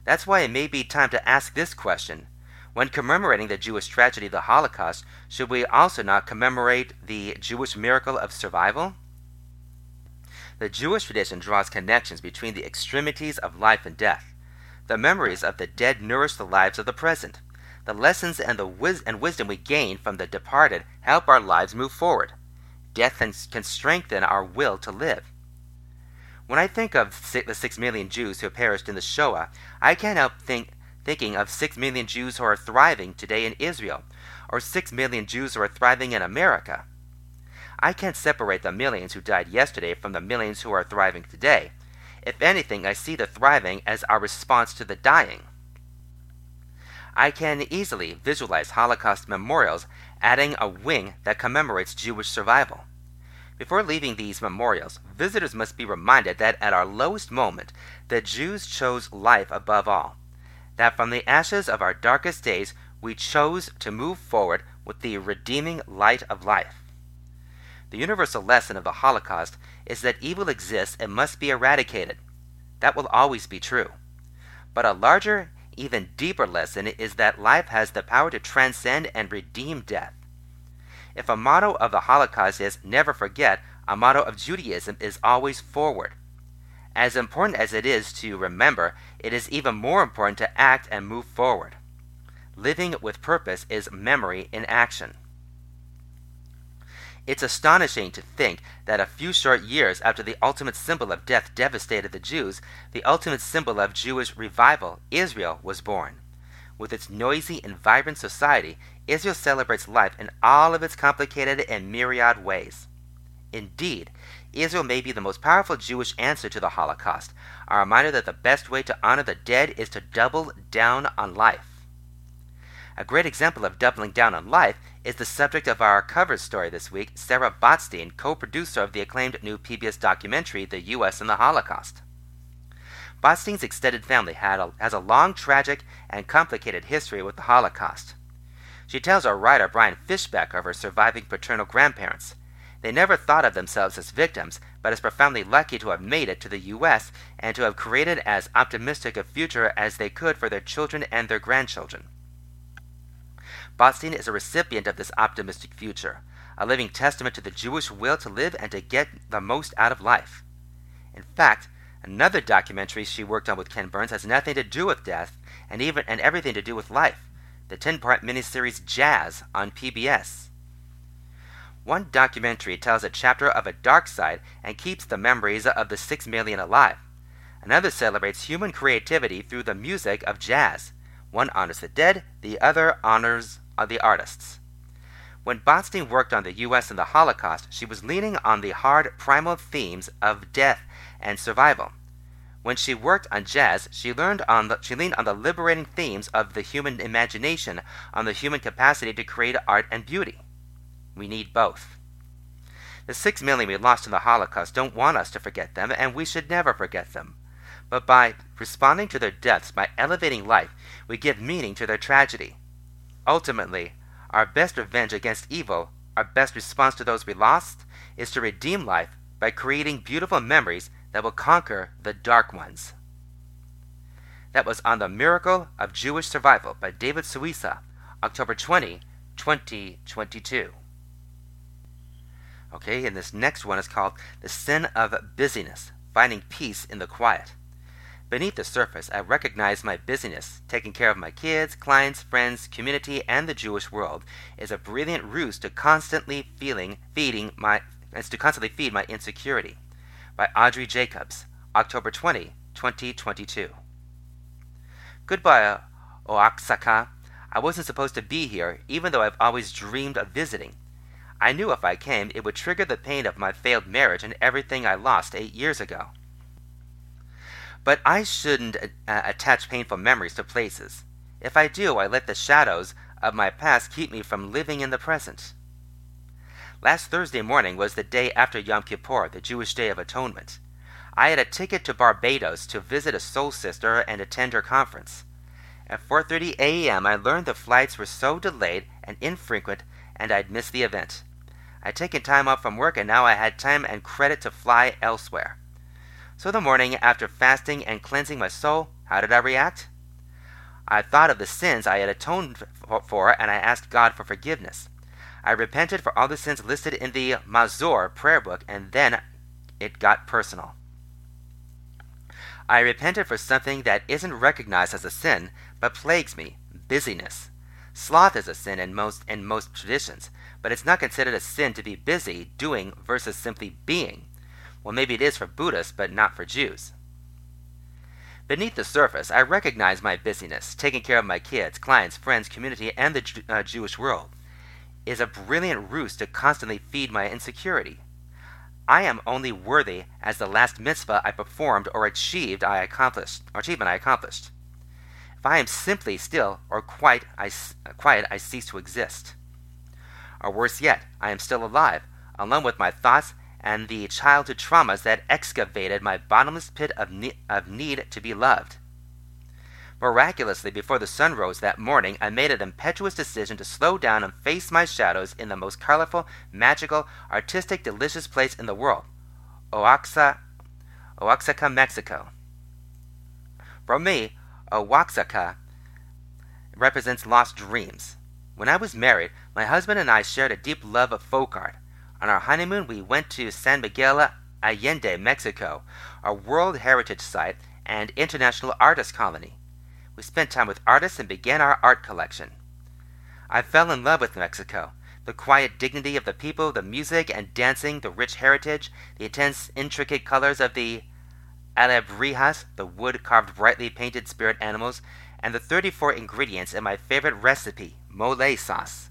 That's why it may be time to ask this question. When commemorating the Jewish tragedy of the Holocaust, should we also not commemorate the Jewish miracle of survival? The Jewish tradition draws connections between the extremities of life and death. The memories of the dead nourish the lives of the present. The lessons and the wis- and wisdom we gain from the departed help our lives move forward death can strengthen our will to live. When I think of the six million Jews who perished in the Shoah, I can't help think, thinking of six million Jews who are thriving today in Israel, or six million Jews who are thriving in America. I can't separate the millions who died yesterday from the millions who are thriving today. If anything, I see the thriving as our response to the dying. I can easily visualize Holocaust memorials adding a wing that commemorates Jewish survival. Before leaving these memorials, visitors must be reminded that at our lowest moment, the Jews chose life above all. That from the ashes of our darkest days, we chose to move forward with the redeeming light of life. The universal lesson of the Holocaust is that evil exists and must be eradicated. That will always be true. But a larger, even deeper lesson is that life has the power to transcend and redeem death. If a motto of the Holocaust is never forget, a motto of Judaism is always forward. As important as it is to remember, it is even more important to act and move forward. Living with purpose is memory in action. It's astonishing to think that a few short years after the ultimate symbol of death devastated the Jews, the ultimate symbol of Jewish revival, Israel, was born. With its noisy and vibrant society, Israel celebrates life in all of its complicated and myriad ways. Indeed, Israel may be the most powerful Jewish answer to the Holocaust, a reminder that the best way to honor the dead is to double down on life. A great example of doubling down on life is the subject of our cover story this week, Sarah Botstein, co producer of the acclaimed new PBS documentary, The U.S. and the Holocaust. Botstein's extended family a, has a long, tragic, and complicated history with the Holocaust. She tells our writer Brian Fishback of her surviving paternal grandparents. They never thought of themselves as victims, but as profoundly lucky to have made it to the U.S. and to have created as optimistic a future as they could for their children and their grandchildren. Botstein is a recipient of this optimistic future, a living testament to the Jewish will to live and to get the most out of life. In fact, another documentary she worked on with Ken Burns has nothing to do with death and even and everything to do with life the 10 part miniseries Jazz on PBS. One documentary tells a chapter of a dark side and keeps the memories of the six million alive. Another celebrates human creativity through the music of jazz. One honors the dead, the other honors the artists. When Botstein worked on the U.S. and the Holocaust, she was leaning on the hard primal themes of death and survival. When she worked on jazz, she learned on the, she leaned on the liberating themes of the human imagination, on the human capacity to create art and beauty. We need both. The six million we lost in the Holocaust don't want us to forget them, and we should never forget them. But by responding to their deaths, by elevating life, we give meaning to their tragedy. Ultimately, our best revenge against evil, our best response to those we lost, is to redeem life by creating beautiful memories that will conquer the dark ones. That was on the Miracle of Jewish Survival by David Suissa, October 20, 2022. Okay, and this next one is called The Sin of Busyness Finding Peace in the Quiet. Beneath the surface, I recognize my busyness, taking care of my kids, clients, friends, community, and the Jewish world, is a brilliant ruse to constantly feeling, feeding my, to constantly feed my insecurity by Audrey Jacobs, October 20, 2022. Goodbye, Oaxaca. I wasn't supposed to be here, even though I've always dreamed of visiting. I knew if I came, it would trigger the pain of my failed marriage and everything I lost eight years ago. But I shouldn't uh, attach painful memories to places. If I do, I let the shadows of my past keep me from living in the present. Last Thursday morning was the day after Yom Kippur, the Jewish Day of Atonement. I had a ticket to Barbados to visit a soul sister and attend her conference. At 4:30 a.m., I learned the flights were so delayed and infrequent and I'd missed the event. I'd taken time off from work and now I had time and credit to fly elsewhere. So the morning after fasting and cleansing my soul, how did I react? I thought of the sins I had atoned for and I asked God for forgiveness. I repented for all the sins listed in the Machzor prayer book, and then it got personal. I repented for something that isn't recognized as a sin, but plagues me busyness. Sloth is a sin in most, in most traditions, but it's not considered a sin to be busy doing versus simply being. Well, maybe it is for Buddhists, but not for Jews. Beneath the surface, I recognize my busyness, taking care of my kids, clients, friends, community, and the uh, Jewish world is a brilliant ruse to constantly feed my insecurity. I am only worthy as the last mitzvah I performed or achieved I accomplished, achievement I accomplished. If I am simply still or quiet, I, quiet, I cease to exist. Or worse yet, I am still alive, alone with my thoughts and the childhood traumas that excavated my bottomless pit of, ne- of need to be loved. Miraculously, before the sun rose that morning, I made an impetuous decision to slow down and face my shadows in the most colorful, magical, artistic, delicious place in the world Oaxaca, Oaxaca, Mexico. For me, Oaxaca represents lost dreams. When I was married, my husband and I shared a deep love of folk art. On our honeymoon, we went to San Miguel Allende, Mexico, a World Heritage Site and international artist colony. We spent time with artists and began our art collection. I fell in love with Mexico. The quiet dignity of the people, the music and dancing, the rich heritage, the intense, intricate colors of the alebrijes, the wood carved brightly painted spirit animals, and the 34 ingredients in my favorite recipe, mole sauce.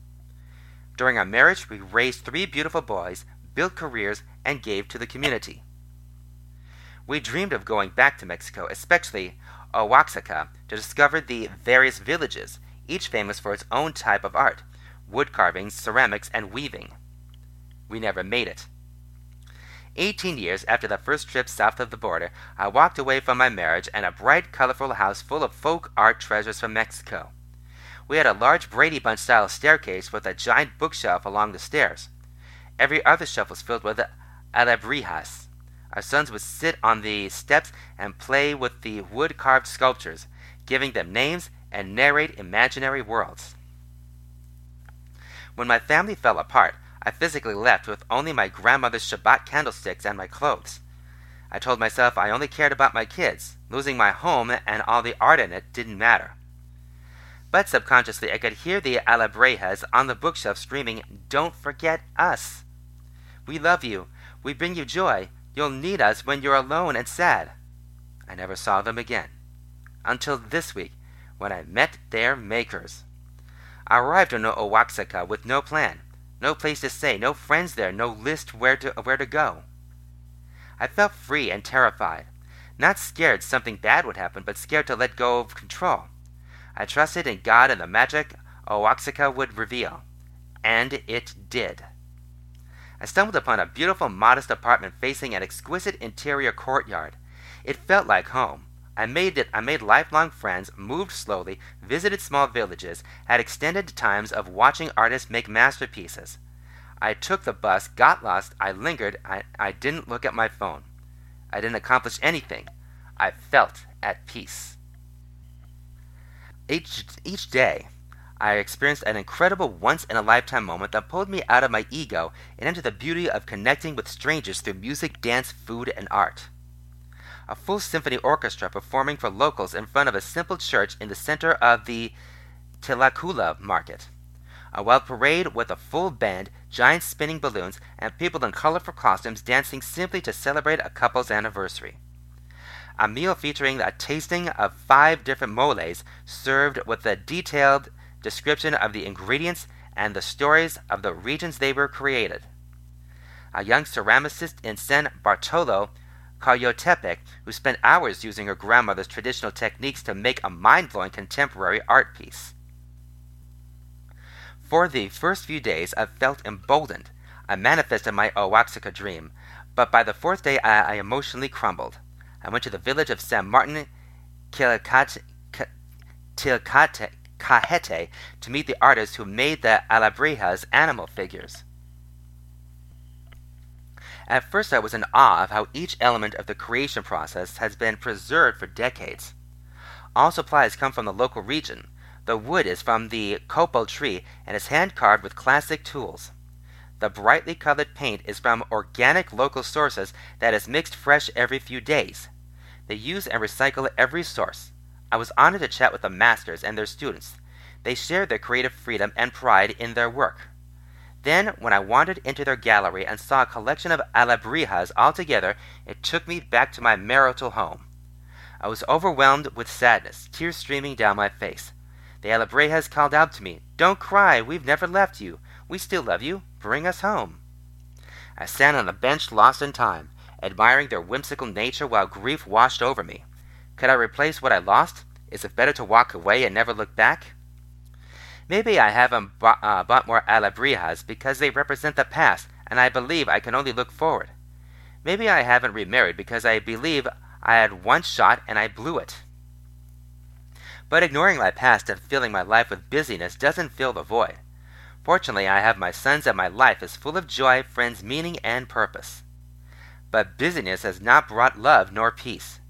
During our marriage, we raised three beautiful boys, built careers, and gave to the community. We dreamed of going back to Mexico, especially Oaxaca to discover the various villages, each famous for its own type of art wood carvings, ceramics, and weaving. We never made it. Eighteen years after the first trip south of the border, I walked away from my marriage and a bright, colorful house full of folk art treasures from Mexico. We had a large Brady Bunch style staircase with a giant bookshelf along the stairs. Every other shelf was filled with alebrijes, our sons would sit on the steps and play with the wood carved sculptures, giving them names and narrate imaginary worlds. When my family fell apart, I physically left with only my grandmother's Shabbat candlesticks and my clothes. I told myself I only cared about my kids. Losing my home and all the art in it didn't matter. But subconsciously, I could hear the alebrijes on the bookshelf screaming, Don't forget us! We love you. We bring you joy. You'll need us when you're alone and sad. I never saw them again. Until this week, when I met their makers. I arrived in Oaxaca with no plan, no place to stay, no friends there, no list where to, where to go. I felt free and terrified, not scared something bad would happen, but scared to let go of control. I trusted in God and the magic Oaxaca would reveal. And it did. I stumbled upon a beautiful, modest apartment facing an exquisite interior courtyard. It felt like home. I made it I made lifelong friends, moved slowly, visited small villages, had extended times of watching artists make masterpieces. I took the bus, got lost, I lingered, I, I didn't look at my phone. I didn't accomplish anything. I felt at peace. Each, each day, I experienced an incredible once in a lifetime moment that pulled me out of my ego and into the beauty of connecting with strangers through music, dance, food, and art. A full symphony orchestra performing for locals in front of a simple church in the center of the Tlaxcala market. A wild parade with a full band, giant spinning balloons, and people in colorful costumes dancing simply to celebrate a couple's anniversary. A meal featuring a tasting of five different moles served with a detailed description of the ingredients, and the stories of the regions they were created. A young ceramicist in San Bartolo, Coyotepec, who spent hours using her grandmother's traditional techniques to make a mind blowing contemporary art piece. For the first few days, I felt emboldened. I manifested my Oaxaca dream, but by the fourth day, I, I emotionally crumbled. I went to the village of San Martin Cajete to meet the artist who made the Alebrijes animal figures. At first, I was in awe of how each element of the creation process has been preserved for decades. All supplies come from the local region. The wood is from the copal tree and is hand carved with classic tools. The brightly colored paint is from organic local sources that is mixed fresh every few days. They use and recycle every source. I was honored to chat with the masters and their students. They shared their creative freedom and pride in their work. Then, when I wandered into their gallery and saw a collection of alebrijes all together, it took me back to my marital home. I was overwhelmed with sadness, tears streaming down my face. The alebrijes called out to me, Don't cry, we've never left you. We still love you. Bring us home. I sat on a bench lost in time, admiring their whimsical nature while grief washed over me. Could I replace what I lost? Is it better to walk away and never look back? Maybe I haven't bought, uh, bought more alebrijes because they represent the past, and I believe I can only look forward. Maybe I haven't remarried because I believe I had one shot and I blew it. But ignoring my past and filling my life with busyness doesn't fill the void. Fortunately, I have my sons and my life is full of joy, friends, meaning, and purpose. But busyness has not brought love nor peace.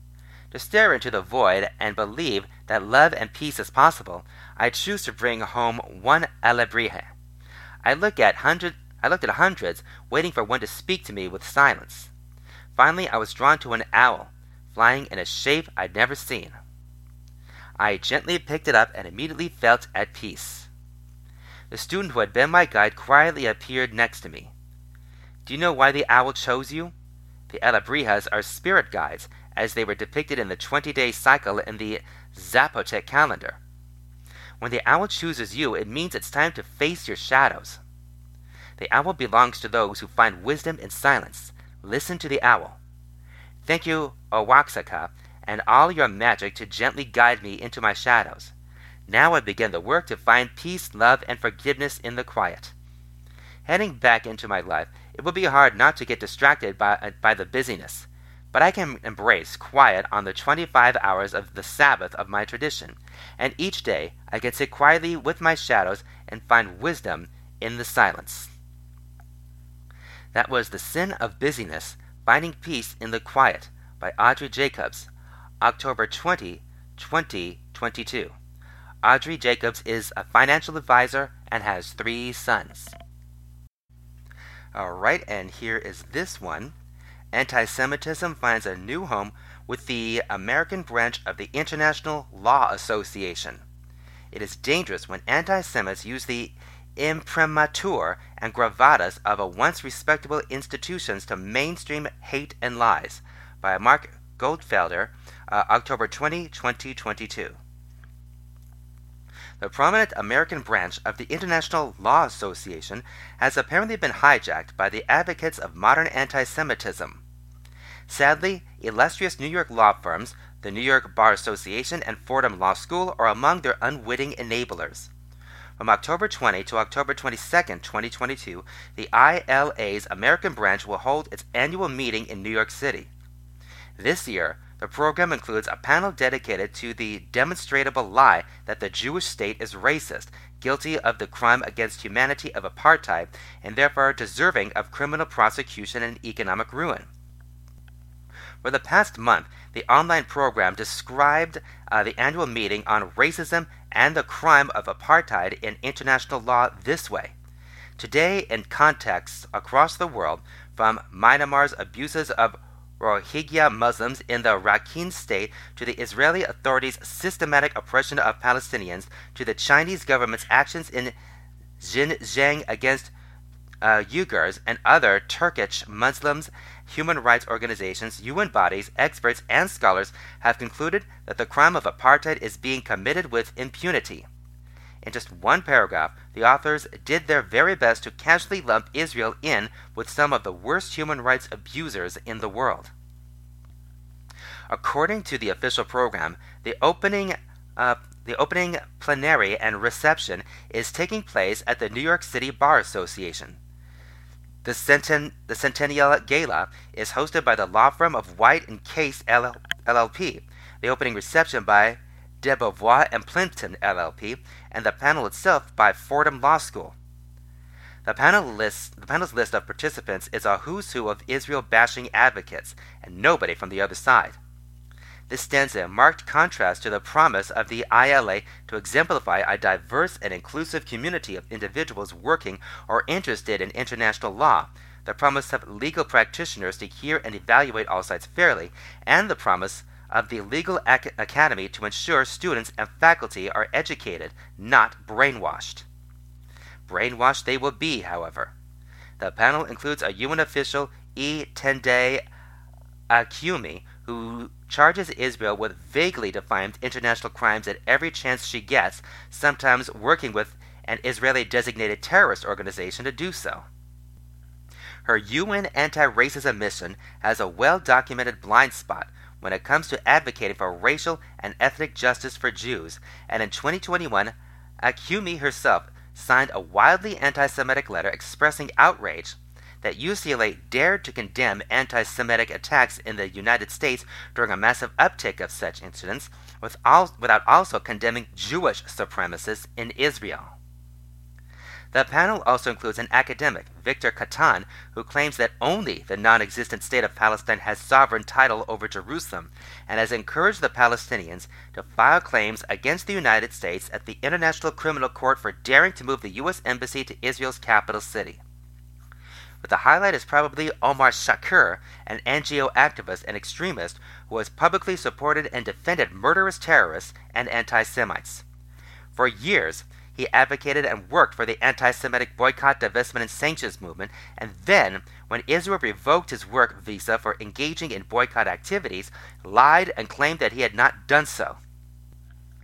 To stare into the void and believe that love and peace is possible, I choose to bring home one alebrije. I look at hundred, I looked at hundreds, waiting for one to speak to me with silence. Finally, I was drawn to an owl, flying in a shape I'd never seen. I gently picked it up and immediately felt at peace. The student who had been my guide quietly appeared next to me. Do you know why the owl chose you? The alebrijes are spirit guides, as they were depicted in the 20 day cycle in the Zapotec calendar. When the owl chooses you, it means it's time to face your shadows. The owl belongs to those who find wisdom in silence. Listen to the owl. Thank you, Oaxaca, and all your magic to gently guide me into my shadows. Now I begin the work to find peace, love, and forgiveness in the quiet. Heading back into my life, it would be hard not to get distracted by, uh, by the busyness, but I can embrace quiet on the 25 hours of the Sabbath of my tradition, and each day I can sit quietly with my shadows and find wisdom in the silence. That was The Sin of Busyness Finding Peace in the Quiet by Audrey Jacobs, October 20, 2022. Audrey Jacobs is a financial advisor and has three sons. All right, and here is this one. Anti Semitism finds a new home with the American branch of the International Law Association. It is dangerous when anti Semites use the imprimatur and gravatas of a once respectable institutions to mainstream hate and lies by Mark Goldfeder, uh, October 20, 2022. The prominent American branch of the International Law Association has apparently been hijacked by the advocates of modern anti Semitism. Sadly, illustrious New York law firms, the New York Bar Association and Fordham Law School, are among their unwitting enablers. From October 20 to October 22, 2022, the ILA's American branch will hold its annual meeting in New York City. This year, the program includes a panel dedicated to the demonstrable lie that the Jewish state is racist, guilty of the crime against humanity of apartheid, and therefore deserving of criminal prosecution and economic ruin. For the past month, the online program described uh, the annual meeting on racism and the crime of apartheid in international law this way. Today, in contexts across the world, from Myanmar's abuses of Rohingya Muslims in the Rakhine State to the Israeli authorities' systematic oppression of Palestinians to the Chinese government's actions in Xinjiang against uh, Uyghurs and other Turkish Muslims, human rights organizations, UN bodies, experts, and scholars have concluded that the crime of apartheid is being committed with impunity. In just one paragraph, the authors did their very best to casually lump Israel in with some of the worst human rights abusers in the world. According to the official program, the opening uh, the opening plenary and reception is taking place at the New York City Bar Association. The, centen- the Centennial Gala is hosted by the law firm of White and Case LLP. The opening reception by Debevoise and Plimpton LLP, and the panel itself by Fordham Law School. The, panel list, the panel's list of participants is a who's who of Israel bashing advocates, and nobody from the other side. This stands in marked contrast to the promise of the ILA to exemplify a diverse and inclusive community of individuals working or interested in international law, the promise of legal practitioners to hear and evaluate all sides fairly, and the promise of the Legal Ac- Academy to ensure students and faculty are educated, not brainwashed. Brainwashed they will be, however. The panel includes a UN official, E. Tendayi Achiume, who charges Israel with vaguely defined international crimes at every chance she gets, sometimes working with an Israeli designated terrorist organization to do so. her UN anti racism mission has a well documented blind spot when it comes to advocating for racial and ethnic justice for Jews, and in 2021, Achiume herself signed a wildly anti Semitic letter expressing outrage that UCLA dared to condemn anti Semitic attacks in the United States during a massive uptick of such incidents, without also condemning Jewish supremacists in Israel. The panel also includes an academic, Victor Kattan, who claims that only the non existent state of Palestine has sovereign title over Jerusalem and has encouraged the Palestinians to file claims against the United States at the International Criminal Court for daring to move the U.S. Embassy to Israel's capital city. But the highlight is probably Omar Shakir, an NGO activist and extremist who has publicly supported and defended murderous terrorists and anti Semites. For years, he advocated and worked for the anti Semitic boycott, divestment, and sanctions movement, and then, when Israel revoked his work visa for engaging in boycott activities, lied and claimed that he had not done so.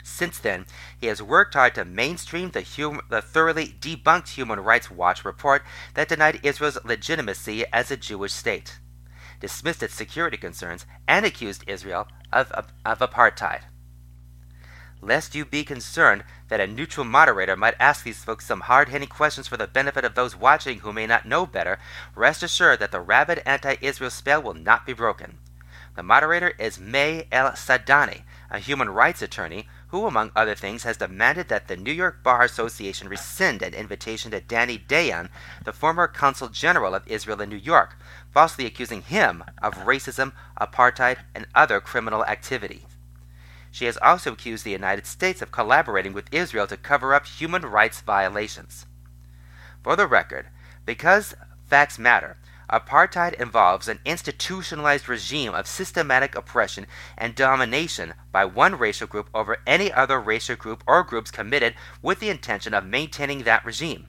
Since then, he has worked hard to mainstream the, hum- the, thoroughly debunked Human Rights Watch report that denied Israel's legitimacy as a Jewish state, dismissed its security concerns, and accused Israel of, of, of apartheid lest you be concerned that a neutral moderator might ask these folks some hard hitting questions for the benefit of those watching who may not know better, rest assured that the rabid anti Israel spell will not be broken. The moderator is Mai El Sadany, a human rights attorney who, among other things, has demanded that the New York Bar Association rescind an invitation to Dani Dayan, the former consul general of Israel in New York, falsely accusing him of racism, apartheid, and other criminal activity. She has also accused the United States of collaborating with Israel to cover up human rights violations. For the record, because facts matter, apartheid involves an institutionalized regime of systematic oppression and domination by one racial group over any other racial group or groups committed with the intention of maintaining that regime.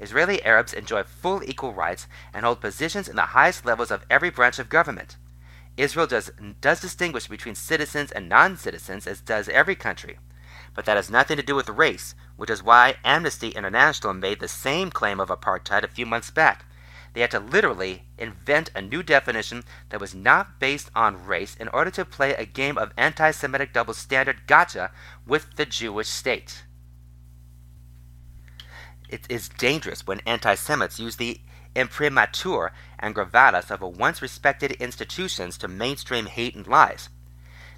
Israeli Arabs enjoy full equal rights and hold positions in the highest levels of every branch of government. Israel does, does distinguish between citizens and non citizens, as does every country. But that has nothing to do with race, which is why Amnesty International made the same claim of apartheid a few months back. They had to literally invent a new definition that was not based on race in order to play a game of anti Semitic double standard gotcha with the Jewish state. It is dangerous when anti Semites use the imprimatur and gravatas of once respected institutions to mainstream hate and lies.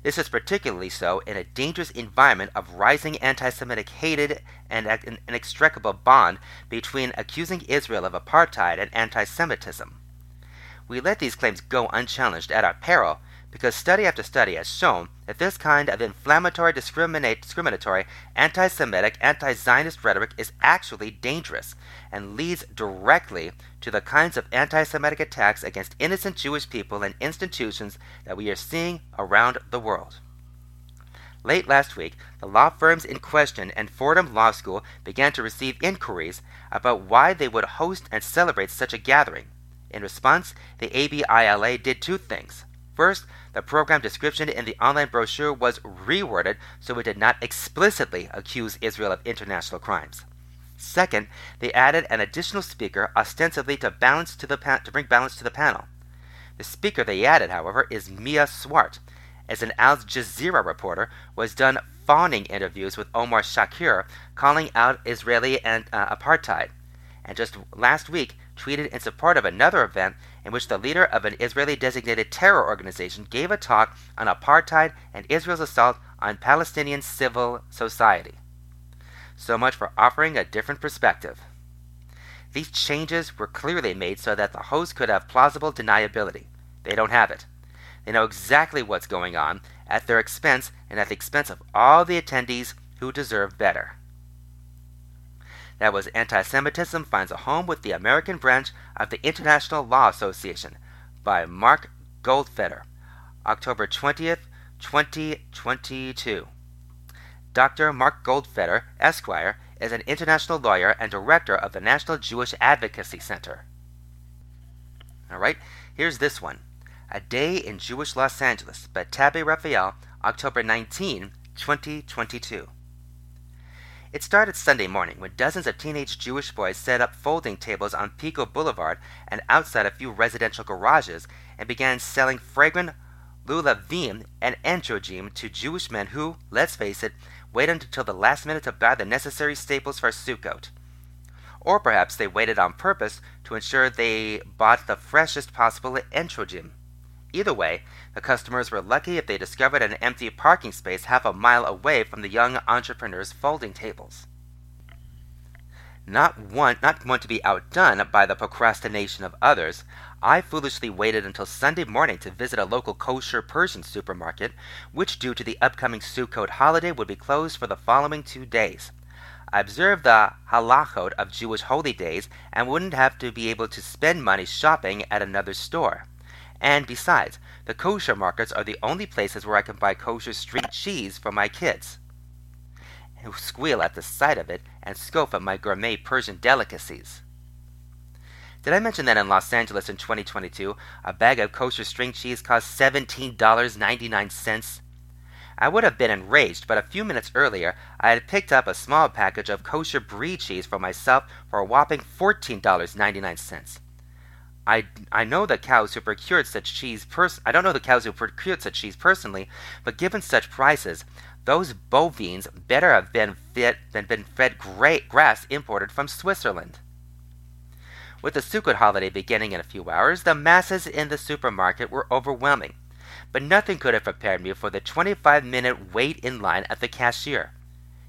This is particularly so in a dangerous environment of rising anti Semitic hated and an inextricable bond between accusing Israel of apartheid and anti Semitism. We let these claims go unchallenged at our peril because study after study has shown that this kind of inflammatory, discriminatory, anti Semitic, anti Zionist rhetoric is actually dangerous and leads directly to the kinds of anti Semitic attacks against innocent Jewish people and institutions that we are seeing around the world. Late last week, the law firms in question and Fordham Law School began to receive inquiries about why they would host and celebrate such a gathering. In response, the ABILA did two things. First, the program description in the online brochure was reworded so it did not explicitly accuse Israel of international crimes. Second, they added an additional speaker ostensibly to balance to the pa- to bring balance to the panel. The speaker they added, however, is Mia Swart. As an Al Jazeera reporter, was done fawning interviews with Omar Shakir, calling out Israeli and uh, apartheid. And just last week, tweeted in support of another event in which the leader of an Israeli designated terror organization gave a talk on apartheid and Israel's assault on Palestinian civil society. So much for offering a different perspective. These changes were clearly made so that the host could have plausible deniability. They don't have it. They know exactly what's going on at their expense and at the expense of all the attendees who deserve better. That was Anti Semitism Finds a Home with the American Branch of the International Law Association by Mark Goldfeder, October 20th, 2022. Dr. Mark Goldfeder, Esquire, is an international lawyer and director of the National Jewish Advocacy Center. All right, here's this one A Day in Jewish Los Angeles by Tabby Refael, October 19, 2022. It started Sunday morning when dozens of teenage Jewish boys set up folding tables on Pico Boulevard and outside a few residential garages and began selling fragrant lulavim and etrogim to Jewish men who, let's face it, waited until the last minute to buy the necessary staples for Sukkot. Or perhaps they waited on purpose to ensure they bought the freshest possible etrogim. Either way, the customers were lucky if they discovered an empty parking space half a mile away from the young entrepreneur's folding tables. Not one, not one to be outdone by the procrastination of others, I foolishly waited until Sunday morning to visit a local kosher Persian supermarket, which, due to the upcoming Sukkot holiday, would be closed for the following two days. I observed the halachot of Jewish holy days and wouldn't have to be able to spend money shopping at another store. And besides, the kosher markets are the only places where I can buy kosher street cheese for my kids. Who squeal at the sight of it and scoff at my gourmet Persian delicacies. Did I mention that in Los Angeles in 2022, a bag of kosher string cheese cost $17.99? I would have been enraged, but a few minutes earlier I had picked up a small package of kosher brie cheese for myself for a whopping $14.99. I, I know the cows who procured such cheese pers- I don't know the cows who procured such cheese personally, but given such prices, those bovines better have been fed than been fed great grass imported from Switzerland. With the Sukkot holiday beginning in a few hours, the masses in the supermarket were overwhelming, but nothing could have prepared me for the 25 minute wait in line at the cashier.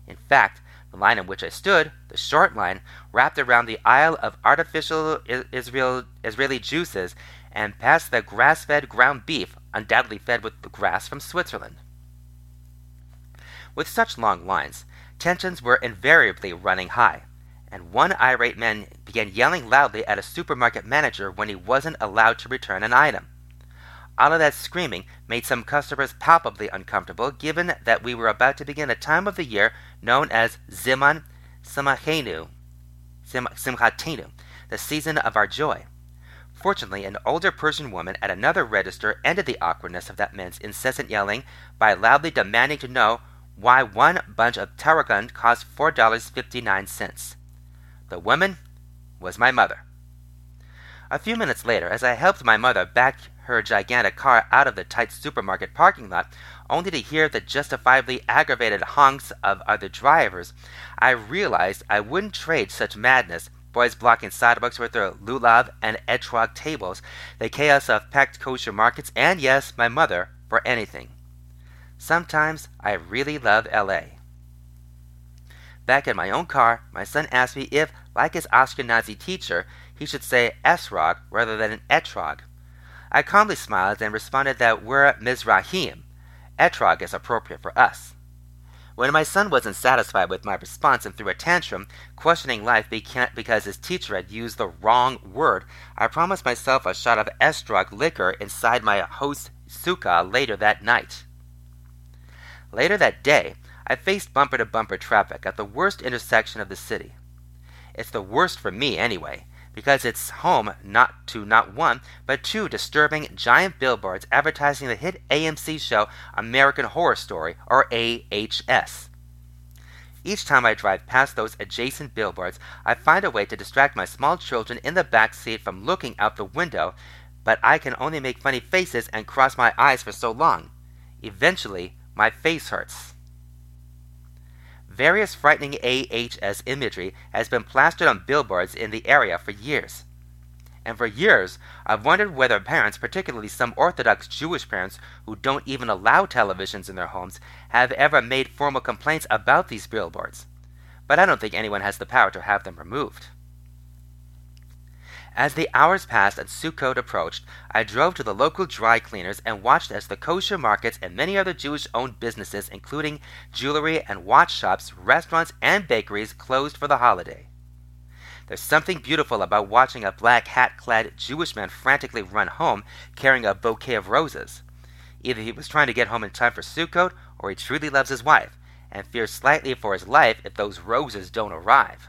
In fact, the line in which I stood, the short line, wrapped around the aisle of artificial Israel, Israeli juices and past the grass fed ground beef, undoubtedly fed with grass from Switzerland. With such long lines, tensions were invariably running high, and one irate man began yelling loudly at a supermarket manager when he wasn't allowed to return an item. All of that screaming made some customers palpably uncomfortable, given that we were about to begin a time of the year known as Ziman Simachenu, Simchatenu, the season of our joy. Fortunately, an older Persian woman at another register ended the awkwardness of that man's incessant yelling by loudly demanding to know why one bunch of tarragon cost four dollars fifty nine cents. The woman was my mother. A few minutes later, as I helped my mother back her gigantic car out of the tight supermarket parking lot, only to hear the justifiably aggravated honks of other drivers, I realized I wouldn't trade such madness, boys blocking sidewalks with their lulav and etrog tables, the chaos of packed kosher markets, and yes, my mother, for anything. Sometimes I really love LA. Back in my own car, my son asked me if, like his Ashkenazi teacher, he should say esrog rather than an etrog. I calmly smiled and responded that we're Mizrahim. Etrog is appropriate for us. When my son wasn't satisfied with my response and threw a tantrum, questioning life because his teacher had used the wrong word, I promised myself a shot of estrog liquor inside my host sukkah later that night. Later that day, I faced bumper to bumper traffic at the worst intersection of the city. It's the worst for me, anyway, because it's home not to not one, but two disturbing giant billboards advertising the hit AMC show American Horror Story, or AHS. Each time I drive past those adjacent billboards, I find a way to distract my small children in the back seat from looking out the window, but I can only make funny faces and cross my eyes for so long. Eventually, my face hurts. Various frightening AHS imagery has been plastered on billboards in the area for years. And for years, I've wondered whether parents, particularly some Orthodox Jewish parents who don't even allow televisions in their homes, have ever made formal complaints about these billboards. But I don't think anyone has the power to have them removed. As the hours passed and Sukkot approached, I drove to the local dry cleaners and watched as the kosher markets and many other Jewish owned businesses, including jewelry and watch shops, restaurants, and bakeries, closed for the holiday. There's something beautiful about watching a black hat clad Jewish man frantically run home carrying a bouquet of roses. Either he was trying to get home in time for Sukkot, or he truly loves his wife, and fears slightly for his life if those roses don't arrive.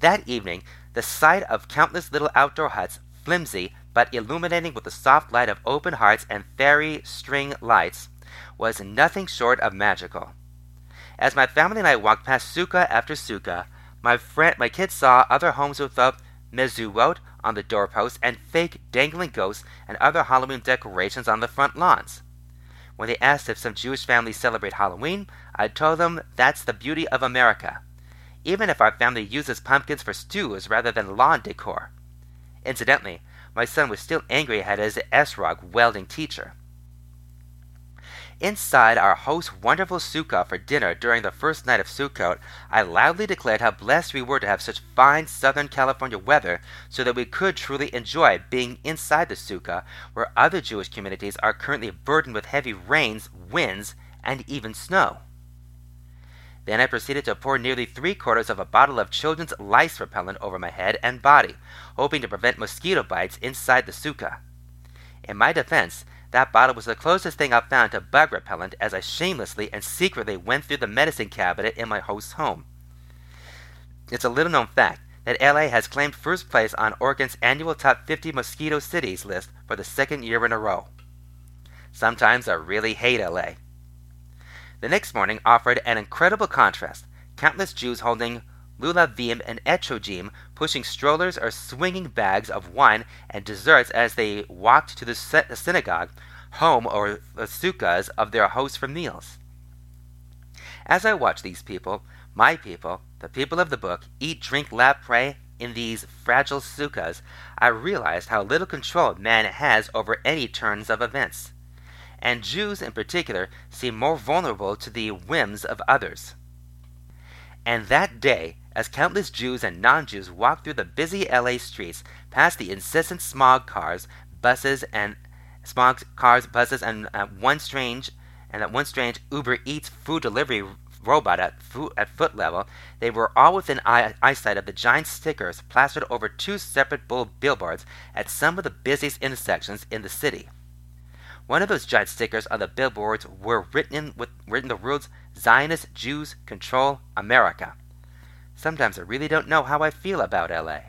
That evening, the sight of countless little outdoor huts, flimsy but illuminating with the soft light of open hearts and fairy string lights, was nothing short of magical. As my family and I walked past suka after suka, my friend, my kids saw other homes with a mezuzot on the doorposts and fake dangling ghosts and other Halloween decorations on the front lawns. When they asked if some Jewish families celebrate Halloween, I told them that's the beauty of America. Even if our family uses pumpkins for stews rather than lawn decor. Incidentally, my son was still angry at his Esrog welding teacher. Inside our host's wonderful sukkah for dinner during the first night of Sukkot, I loudly declared how blessed we were to have such fine Southern California weather so that we could truly enjoy being inside the sukkah, where other Jewish communities are currently burdened with heavy rains, winds, and even snow. Then I proceeded to pour nearly three quarters of a bottle of children's lice repellent over my head and body, hoping to prevent mosquito bites inside the sukkah. In my defense, that bottle was the closest thing I've found to bug repellent as I shamelessly and secretly went through the medicine cabinet in my host's home. It's a little known fact that LA has claimed first place on Orkin's annual top 50 mosquito cities list for the second year in a row. Sometimes I really hate LA. The next morning offered an incredible contrast countless Jews holding lulavim and etrogim pushing strollers or swinging bags of wine and desserts as they walked to the synagogue, home, or the sukkahs of their hosts for meals. As I watched these people, my people, the people of the book, eat, drink, laugh, pray in these fragile sukkahs, I realized how little control man has over any turns of events. And Jews in particular seem more vulnerable to the whims of others. And that day, as countless Jews and non Jews walked through the busy LA streets, past the incessant smog cars, buses, and smog cars, buses, and uh, one strange and that one strange Uber Eats food delivery robot at foot, at foot level, they were all within eye, eyesight of the giant stickers plastered over two separate bull billboards at some of the busiest intersections in the city. One of those giant stickers on the billboards were written with written the words Zionist Jews control America. Sometimes I really don't know how I feel about LA.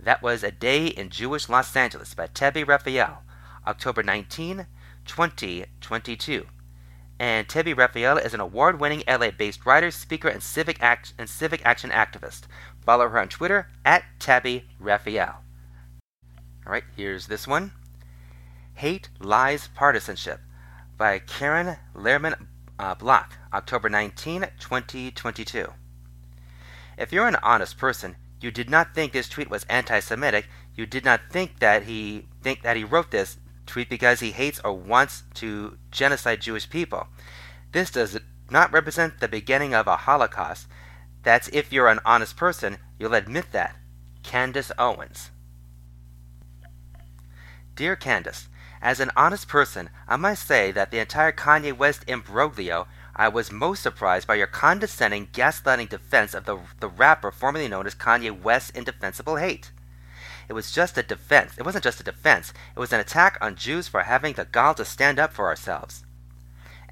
That was A Day in Jewish Los Angeles by Tebi Refael, October 19, 2022. And Tebi Refael is an award winning LA based writer, speaker, and civic, act- and civic action activist. Follow her on Twitter at Tabby Refael. Alright, here's this one Hate, Lies, Partisanship by Karen Lehrman uh, Bloch, October 19, 2022. If you're an honest person, you did not think this tweet was anti-Semitic. You did not think that he think that he wrote this tweet because he hates or wants to genocide Jewish people. This does not represent the beginning of a Holocaust. That's if you're an honest person, you'll admit that. Candace Owens. Dear Candace, as an honest person, I must say that the entire Kanye West imbroglio, I was most surprised by your condescending, gaslighting defense of the, the rapper formerly known as Kanye West's indefensible hate. It was just a defense. It wasn't just a defense, it was an attack on Jews for having the gall to stand up for ourselves.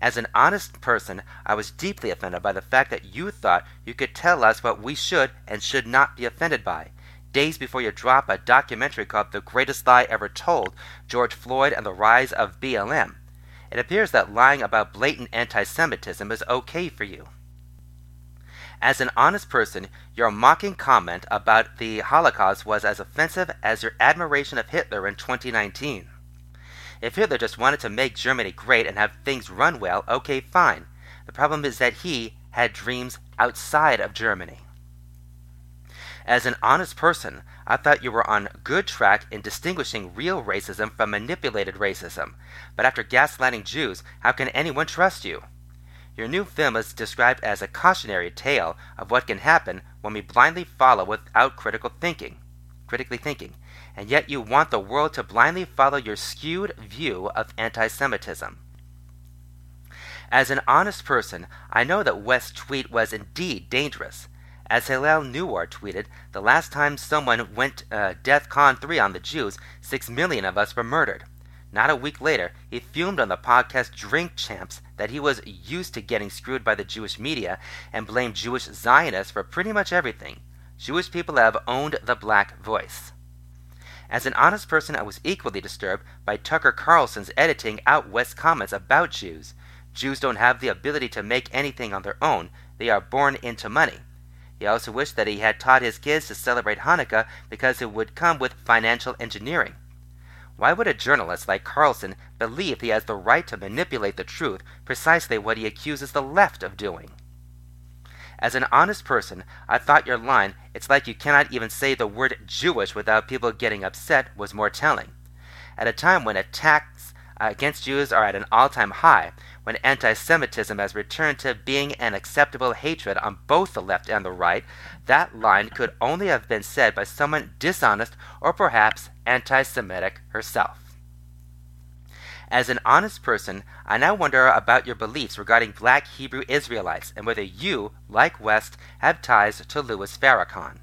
As an honest person, I was deeply offended by the fact that you thought you could tell us what we should and should not be offended by, days before you drop a documentary called The Greatest Lie Ever Told George Floyd and the Rise of BLM. It appears that lying about blatant anti Semitism is okay for you. As an honest person, your mocking comment about the Holocaust was as offensive as your admiration of Hitler in 2019. If Hitler just wanted to make Germany great and have things run well, okay, fine. The problem is that he had dreams outside of Germany. As an honest person, I thought you were on good track in distinguishing real racism from manipulated racism. But after gaslighting Jews, how can anyone trust you? Your new film is described as a cautionary tale of what can happen when we blindly follow without critical thinking, critically thinking, and yet you want the world to blindly follow your skewed view of anti-Semitism. As an honest person, I know that West's tweet was indeed dangerous, as Hillel Neuer tweeted, the last time someone went uh, Death Con 3 on the Jews, six million of us were murdered. Not a week later, he fumed on the podcast Drink Champs that he was used to getting screwed by the Jewish media and blamed Jewish Zionists for pretty much everything. Jewish people have owned the black voice. As an honest person, I was equally disturbed by Tucker Carlson's editing out West comments about Jews. Jews don't have the ability to make anything on their own, they are born into money. He also wished that he had taught his kids to celebrate Hanukkah because it would come with financial engineering. Why would a journalist like Carlson believe he has the right to manipulate the truth, precisely what he accuses the left of doing? As an honest person, I thought your line, it's like you cannot even say the word Jewish without people getting upset, was more telling. At a time when attacks uh, against Jews are at an all time high, when anti Semitism has returned to being an acceptable hatred on both the left and the right, that line could only have been said by someone dishonest or perhaps anti Semitic herself. As an honest person, I now wonder about your beliefs regarding black Hebrew Israelites and whether you, like West, have ties to Louis Farrakhan.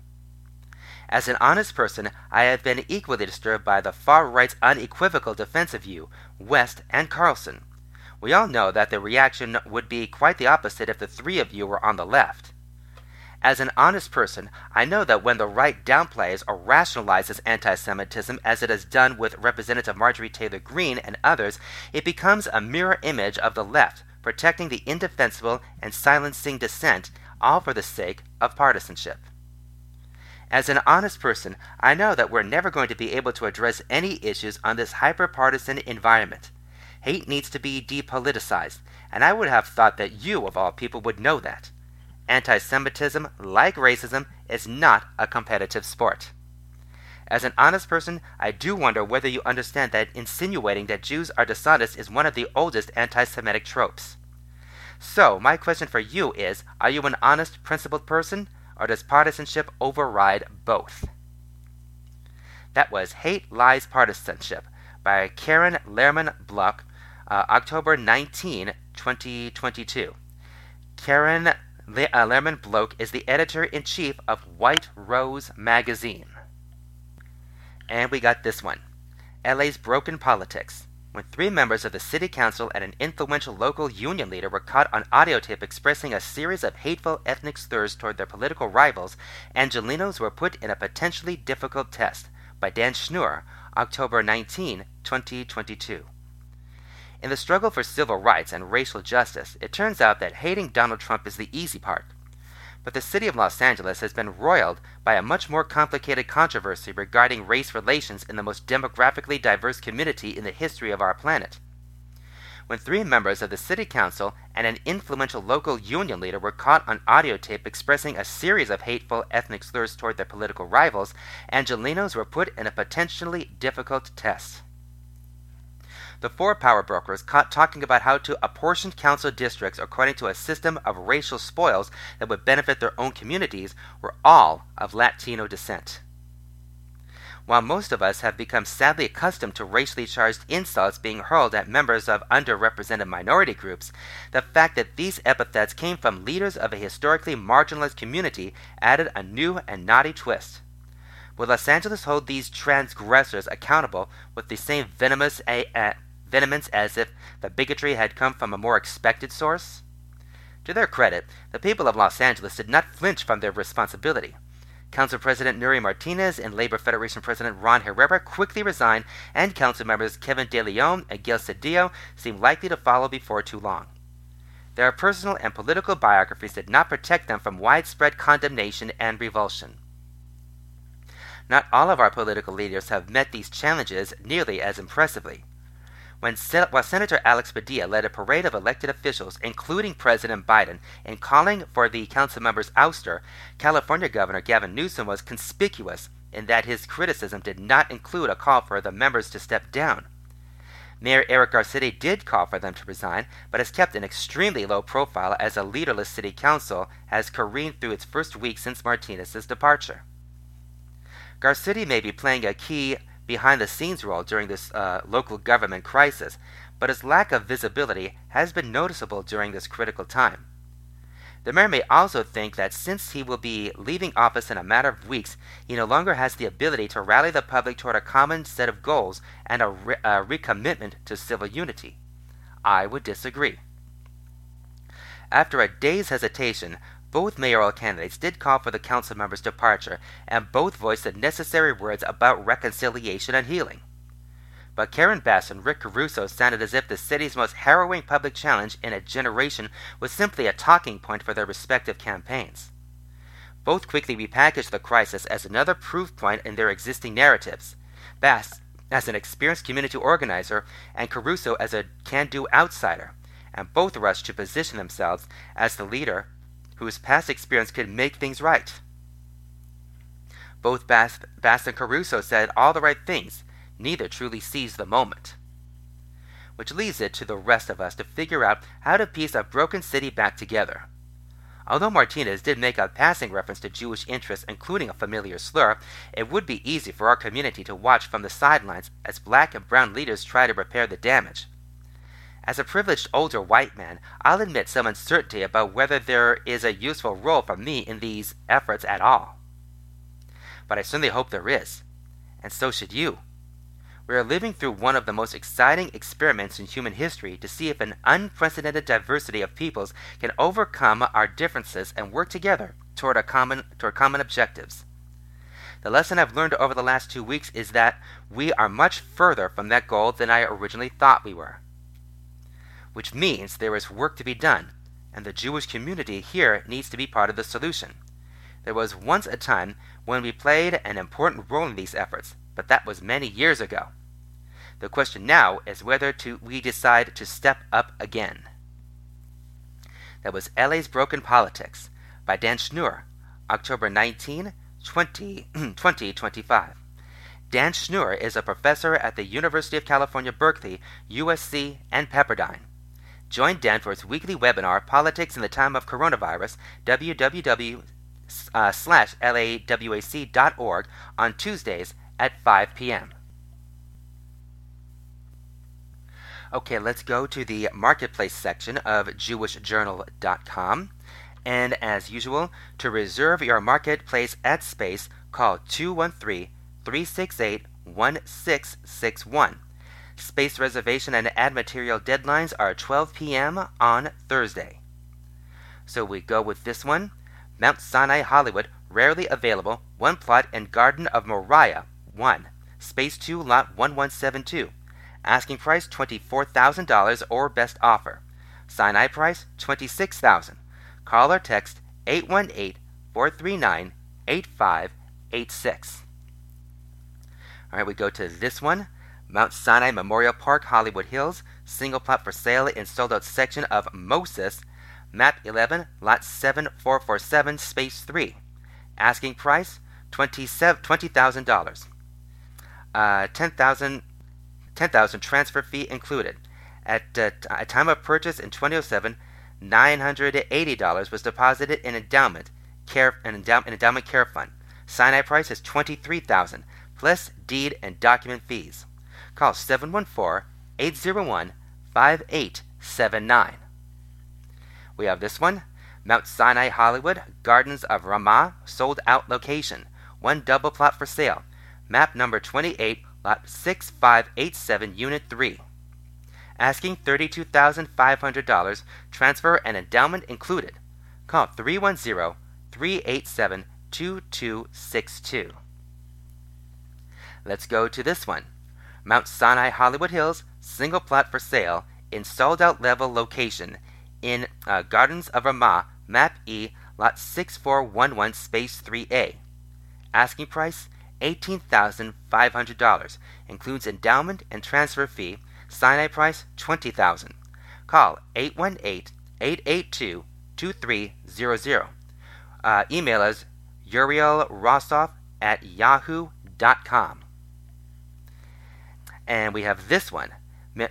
As an honest person, I have been equally disturbed by the far right's unequivocal defense of you, West, and Carlson. We all know that the reaction would be quite the opposite if the three of you were on the left. As an honest person, I know that when the right downplays or rationalizes anti Semitism, as it has done with Representative Marjorie Taylor Greene and others, it becomes a mirror image of the left, protecting the indefensible and silencing dissent, all for the sake of partisanship. As an honest person, I know that we're never going to be able to address any issues on this hyperpartisan environment. Hate needs to be depoliticized, and I would have thought that you, of all people, would know that. Anti Semitism, like racism, is not a competitive sport. As an honest person, I do wonder whether you understand that insinuating that Jews are dishonest is one of the oldest anti Semitic tropes. So, my question for you is Are you an honest, principled person, or does partisanship override both? That was Hate Lies Partisanship by Karen Lehrman Bloch uh, October 19, 2022. Karen Le- uh, Lehrman Bloch is the editor in chief of White Rose magazine. And we got this one LA's Broken Politics. When three members of the city council and an influential local union leader were caught on audio tape expressing a series of hateful ethnic slurs toward their political rivals, Angelenos were put in a potentially difficult test. By Dan Schnur, October 19, 2022. In the struggle for civil rights and racial justice, it turns out that hating Donald Trump is the easy part. But the city of Los Angeles has been roiled by a much more complicated controversy regarding race relations in the most demographically diverse community in the history of our planet. When three members of the city council and an influential local union leader were caught on audio tape expressing a series of hateful ethnic slurs toward their political rivals, Angelenos were put in a potentially difficult test the four power brokers caught talking about how to apportion council districts according to a system of racial spoils that would benefit their own communities were all of Latino descent. While most of us have become sadly accustomed to racially charged insults being hurled at members of underrepresented minority groups, the fact that these epithets came from leaders of a historically marginalized community added a new and naughty twist. Will Los Angeles hold these transgressors accountable with the same venomous a- a- vehemence as if the bigotry had come from a more expected source? To their credit, the people of Los Angeles did not flinch from their responsibility. Council President Nury Martinez and Labor Federation President Ron Herrera quickly resigned, and council members Kevin De Leon and Gail Cedillo seem likely to follow before too long. Their personal and political biographies did not protect them from widespread condemnation and revulsion. Not all of our political leaders have met these challenges nearly as impressively. When while Senator Alex Padilla led a parade of elected officials, including President Biden, in calling for the council members' ouster, California Governor Gavin Newsom was conspicuous in that his criticism did not include a call for the members to step down. Mayor Eric Garcetti did call for them to resign, but has kept an extremely low profile as a leaderless city council has careened through its first week since Martinez's departure. Garcetti may be playing a key behind the scenes role during this uh, local government crisis, but his lack of visibility has been noticeable during this critical time. The mayor may also think that since he will be leaving office in a matter of weeks, he no longer has the ability to rally the public toward a common set of goals and a, re- a recommitment to civil unity. I would disagree. After a day's hesitation, both mayoral candidates did call for the council members' departure, and both voiced the necessary words about reconciliation and healing. but Karen Bass and Rick Caruso sounded as if the city's most harrowing public challenge in a generation was simply a talking point for their respective campaigns. Both quickly repackaged the crisis as another proof point in their existing narratives. Bass as an experienced community organizer and Caruso as a can do outsider, and both rushed to position themselves as the leader whose past experience could make things right. Both Bass, and Caruso said all the right things, neither truly seized the moment. Which leaves it to the rest of us to figure out how to piece a broken city back together. Although Martinez did make a passing reference to Jewish interests, including a familiar slur, it would be easy for our community to watch from the sidelines as black and brown leaders try to repair the damage. As a privileged older white man, I'll admit some uncertainty about whether there is a useful role for me in these efforts at all. But I certainly hope there is, and so should you. We are living through one of the most exciting experiments in human history to see if an unprecedented diversity of peoples can overcome our differences and work together toward, a common, toward common objectives. The lesson I've learned over the last two weeks is that we are much further from that goal than I originally thought we were. Which means there is work to be done, and the Jewish community here needs to be part of the solution. There was once a time when we played an important role in these efforts, but that was many years ago. The question now is whether to, we decide to step up again. That was LA's Broken Politics by Dan Schnur, October 19, 20, 2025. Dan Schnur is a professor at the University of California, Berkeley, USC, and Pepperdine. Join Dan for his weekly webinar, Politics in the Time of Coronavirus, www uh, on Tuesdays at 5 p.m. Okay, let's go to the marketplace section of jewishjournal.com. And as usual, to reserve your marketplace ad space, call 213 368 1661. Space reservation and ad material deadlines are 12 p.m. on Thursday. So we go with this one Mount Sinai Hollywood, rarely available, one plot in Garden of Moriah, 1. Space 2, Lot 1172. Asking price $24,000 or best offer. Sinai price 26000 Call or text 818-439-8586. All right, we go to this one. Mount Sinai Memorial Park, Hollywood Hills. Single plot for sale in sold out section of Moses. Map 11, Lot 7447, Space 3. Asking price $20,000. Uh, 10000 10,000 transfer fee included. At uh, a time of purchase in 2007, $980 was deposited in endowment care an endowment care fund. Sinai price is 23000 plus deed and document fees. Call 714-801-5879. We have this one, Mount Sinai Hollywood, Gardens of Ramah, sold out location. One double plot for sale. Map number 28 lot 6587, unit 3. Asking $32,500, transfer and endowment included. Call 310 387 2262. Let's go to this one. Mount Sinai Hollywood Hills, single plot for sale in sold out level location in uh, Gardens of Ramah, Map E, Lot 6411, Space 3A. Asking price $18,500. Includes endowment and transfer fee. Sinai price 20000 Call 818-882-2300. Uh, email us Uriel Rossoff at yahoo.com. And we have this one.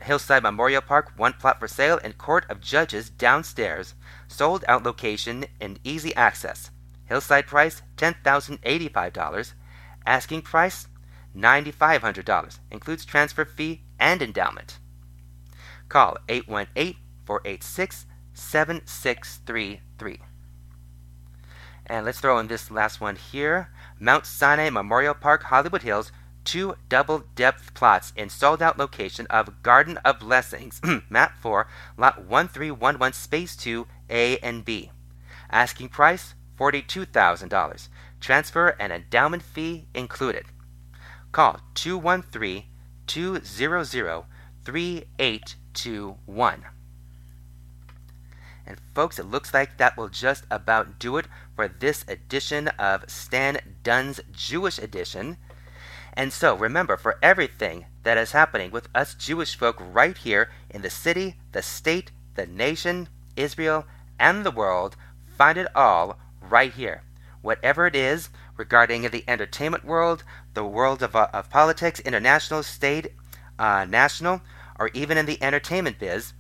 Hillside Memorial Park, one plot for sale in Court of Judges downstairs. Sold out location and easy access. Hillside price $10,085. Asking price $9,500. Includes transfer fee and endowment. Call 818 486 7633. And let's throw in this last one here Mount Sinai Memorial Park, Hollywood Hills. Two double depth plots in sold out location of Garden of Blessings, map 4, lot 1311, space 2, A and B. Asking price $42,000. Transfer and endowment fee included. Call 213 200 3821. And folks, it looks like that will just about do it for this edition of Stan Dunn's Jewish Edition. And so remember, for everything that is happening with us Jewish folk right here in the city, the state, the nation, Israel, and the world, find it all right here. Whatever it is regarding the entertainment world, the world of, uh, of politics, international, state, uh, national, or even in the entertainment biz,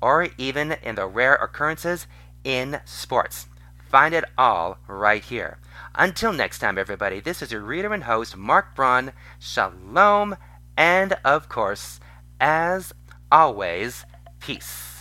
or even in the rare occurrences in sports. Find it all right here. Until next time, everybody, this is your reader and host, Marc Braun. Shalom, and of course, as always, peace.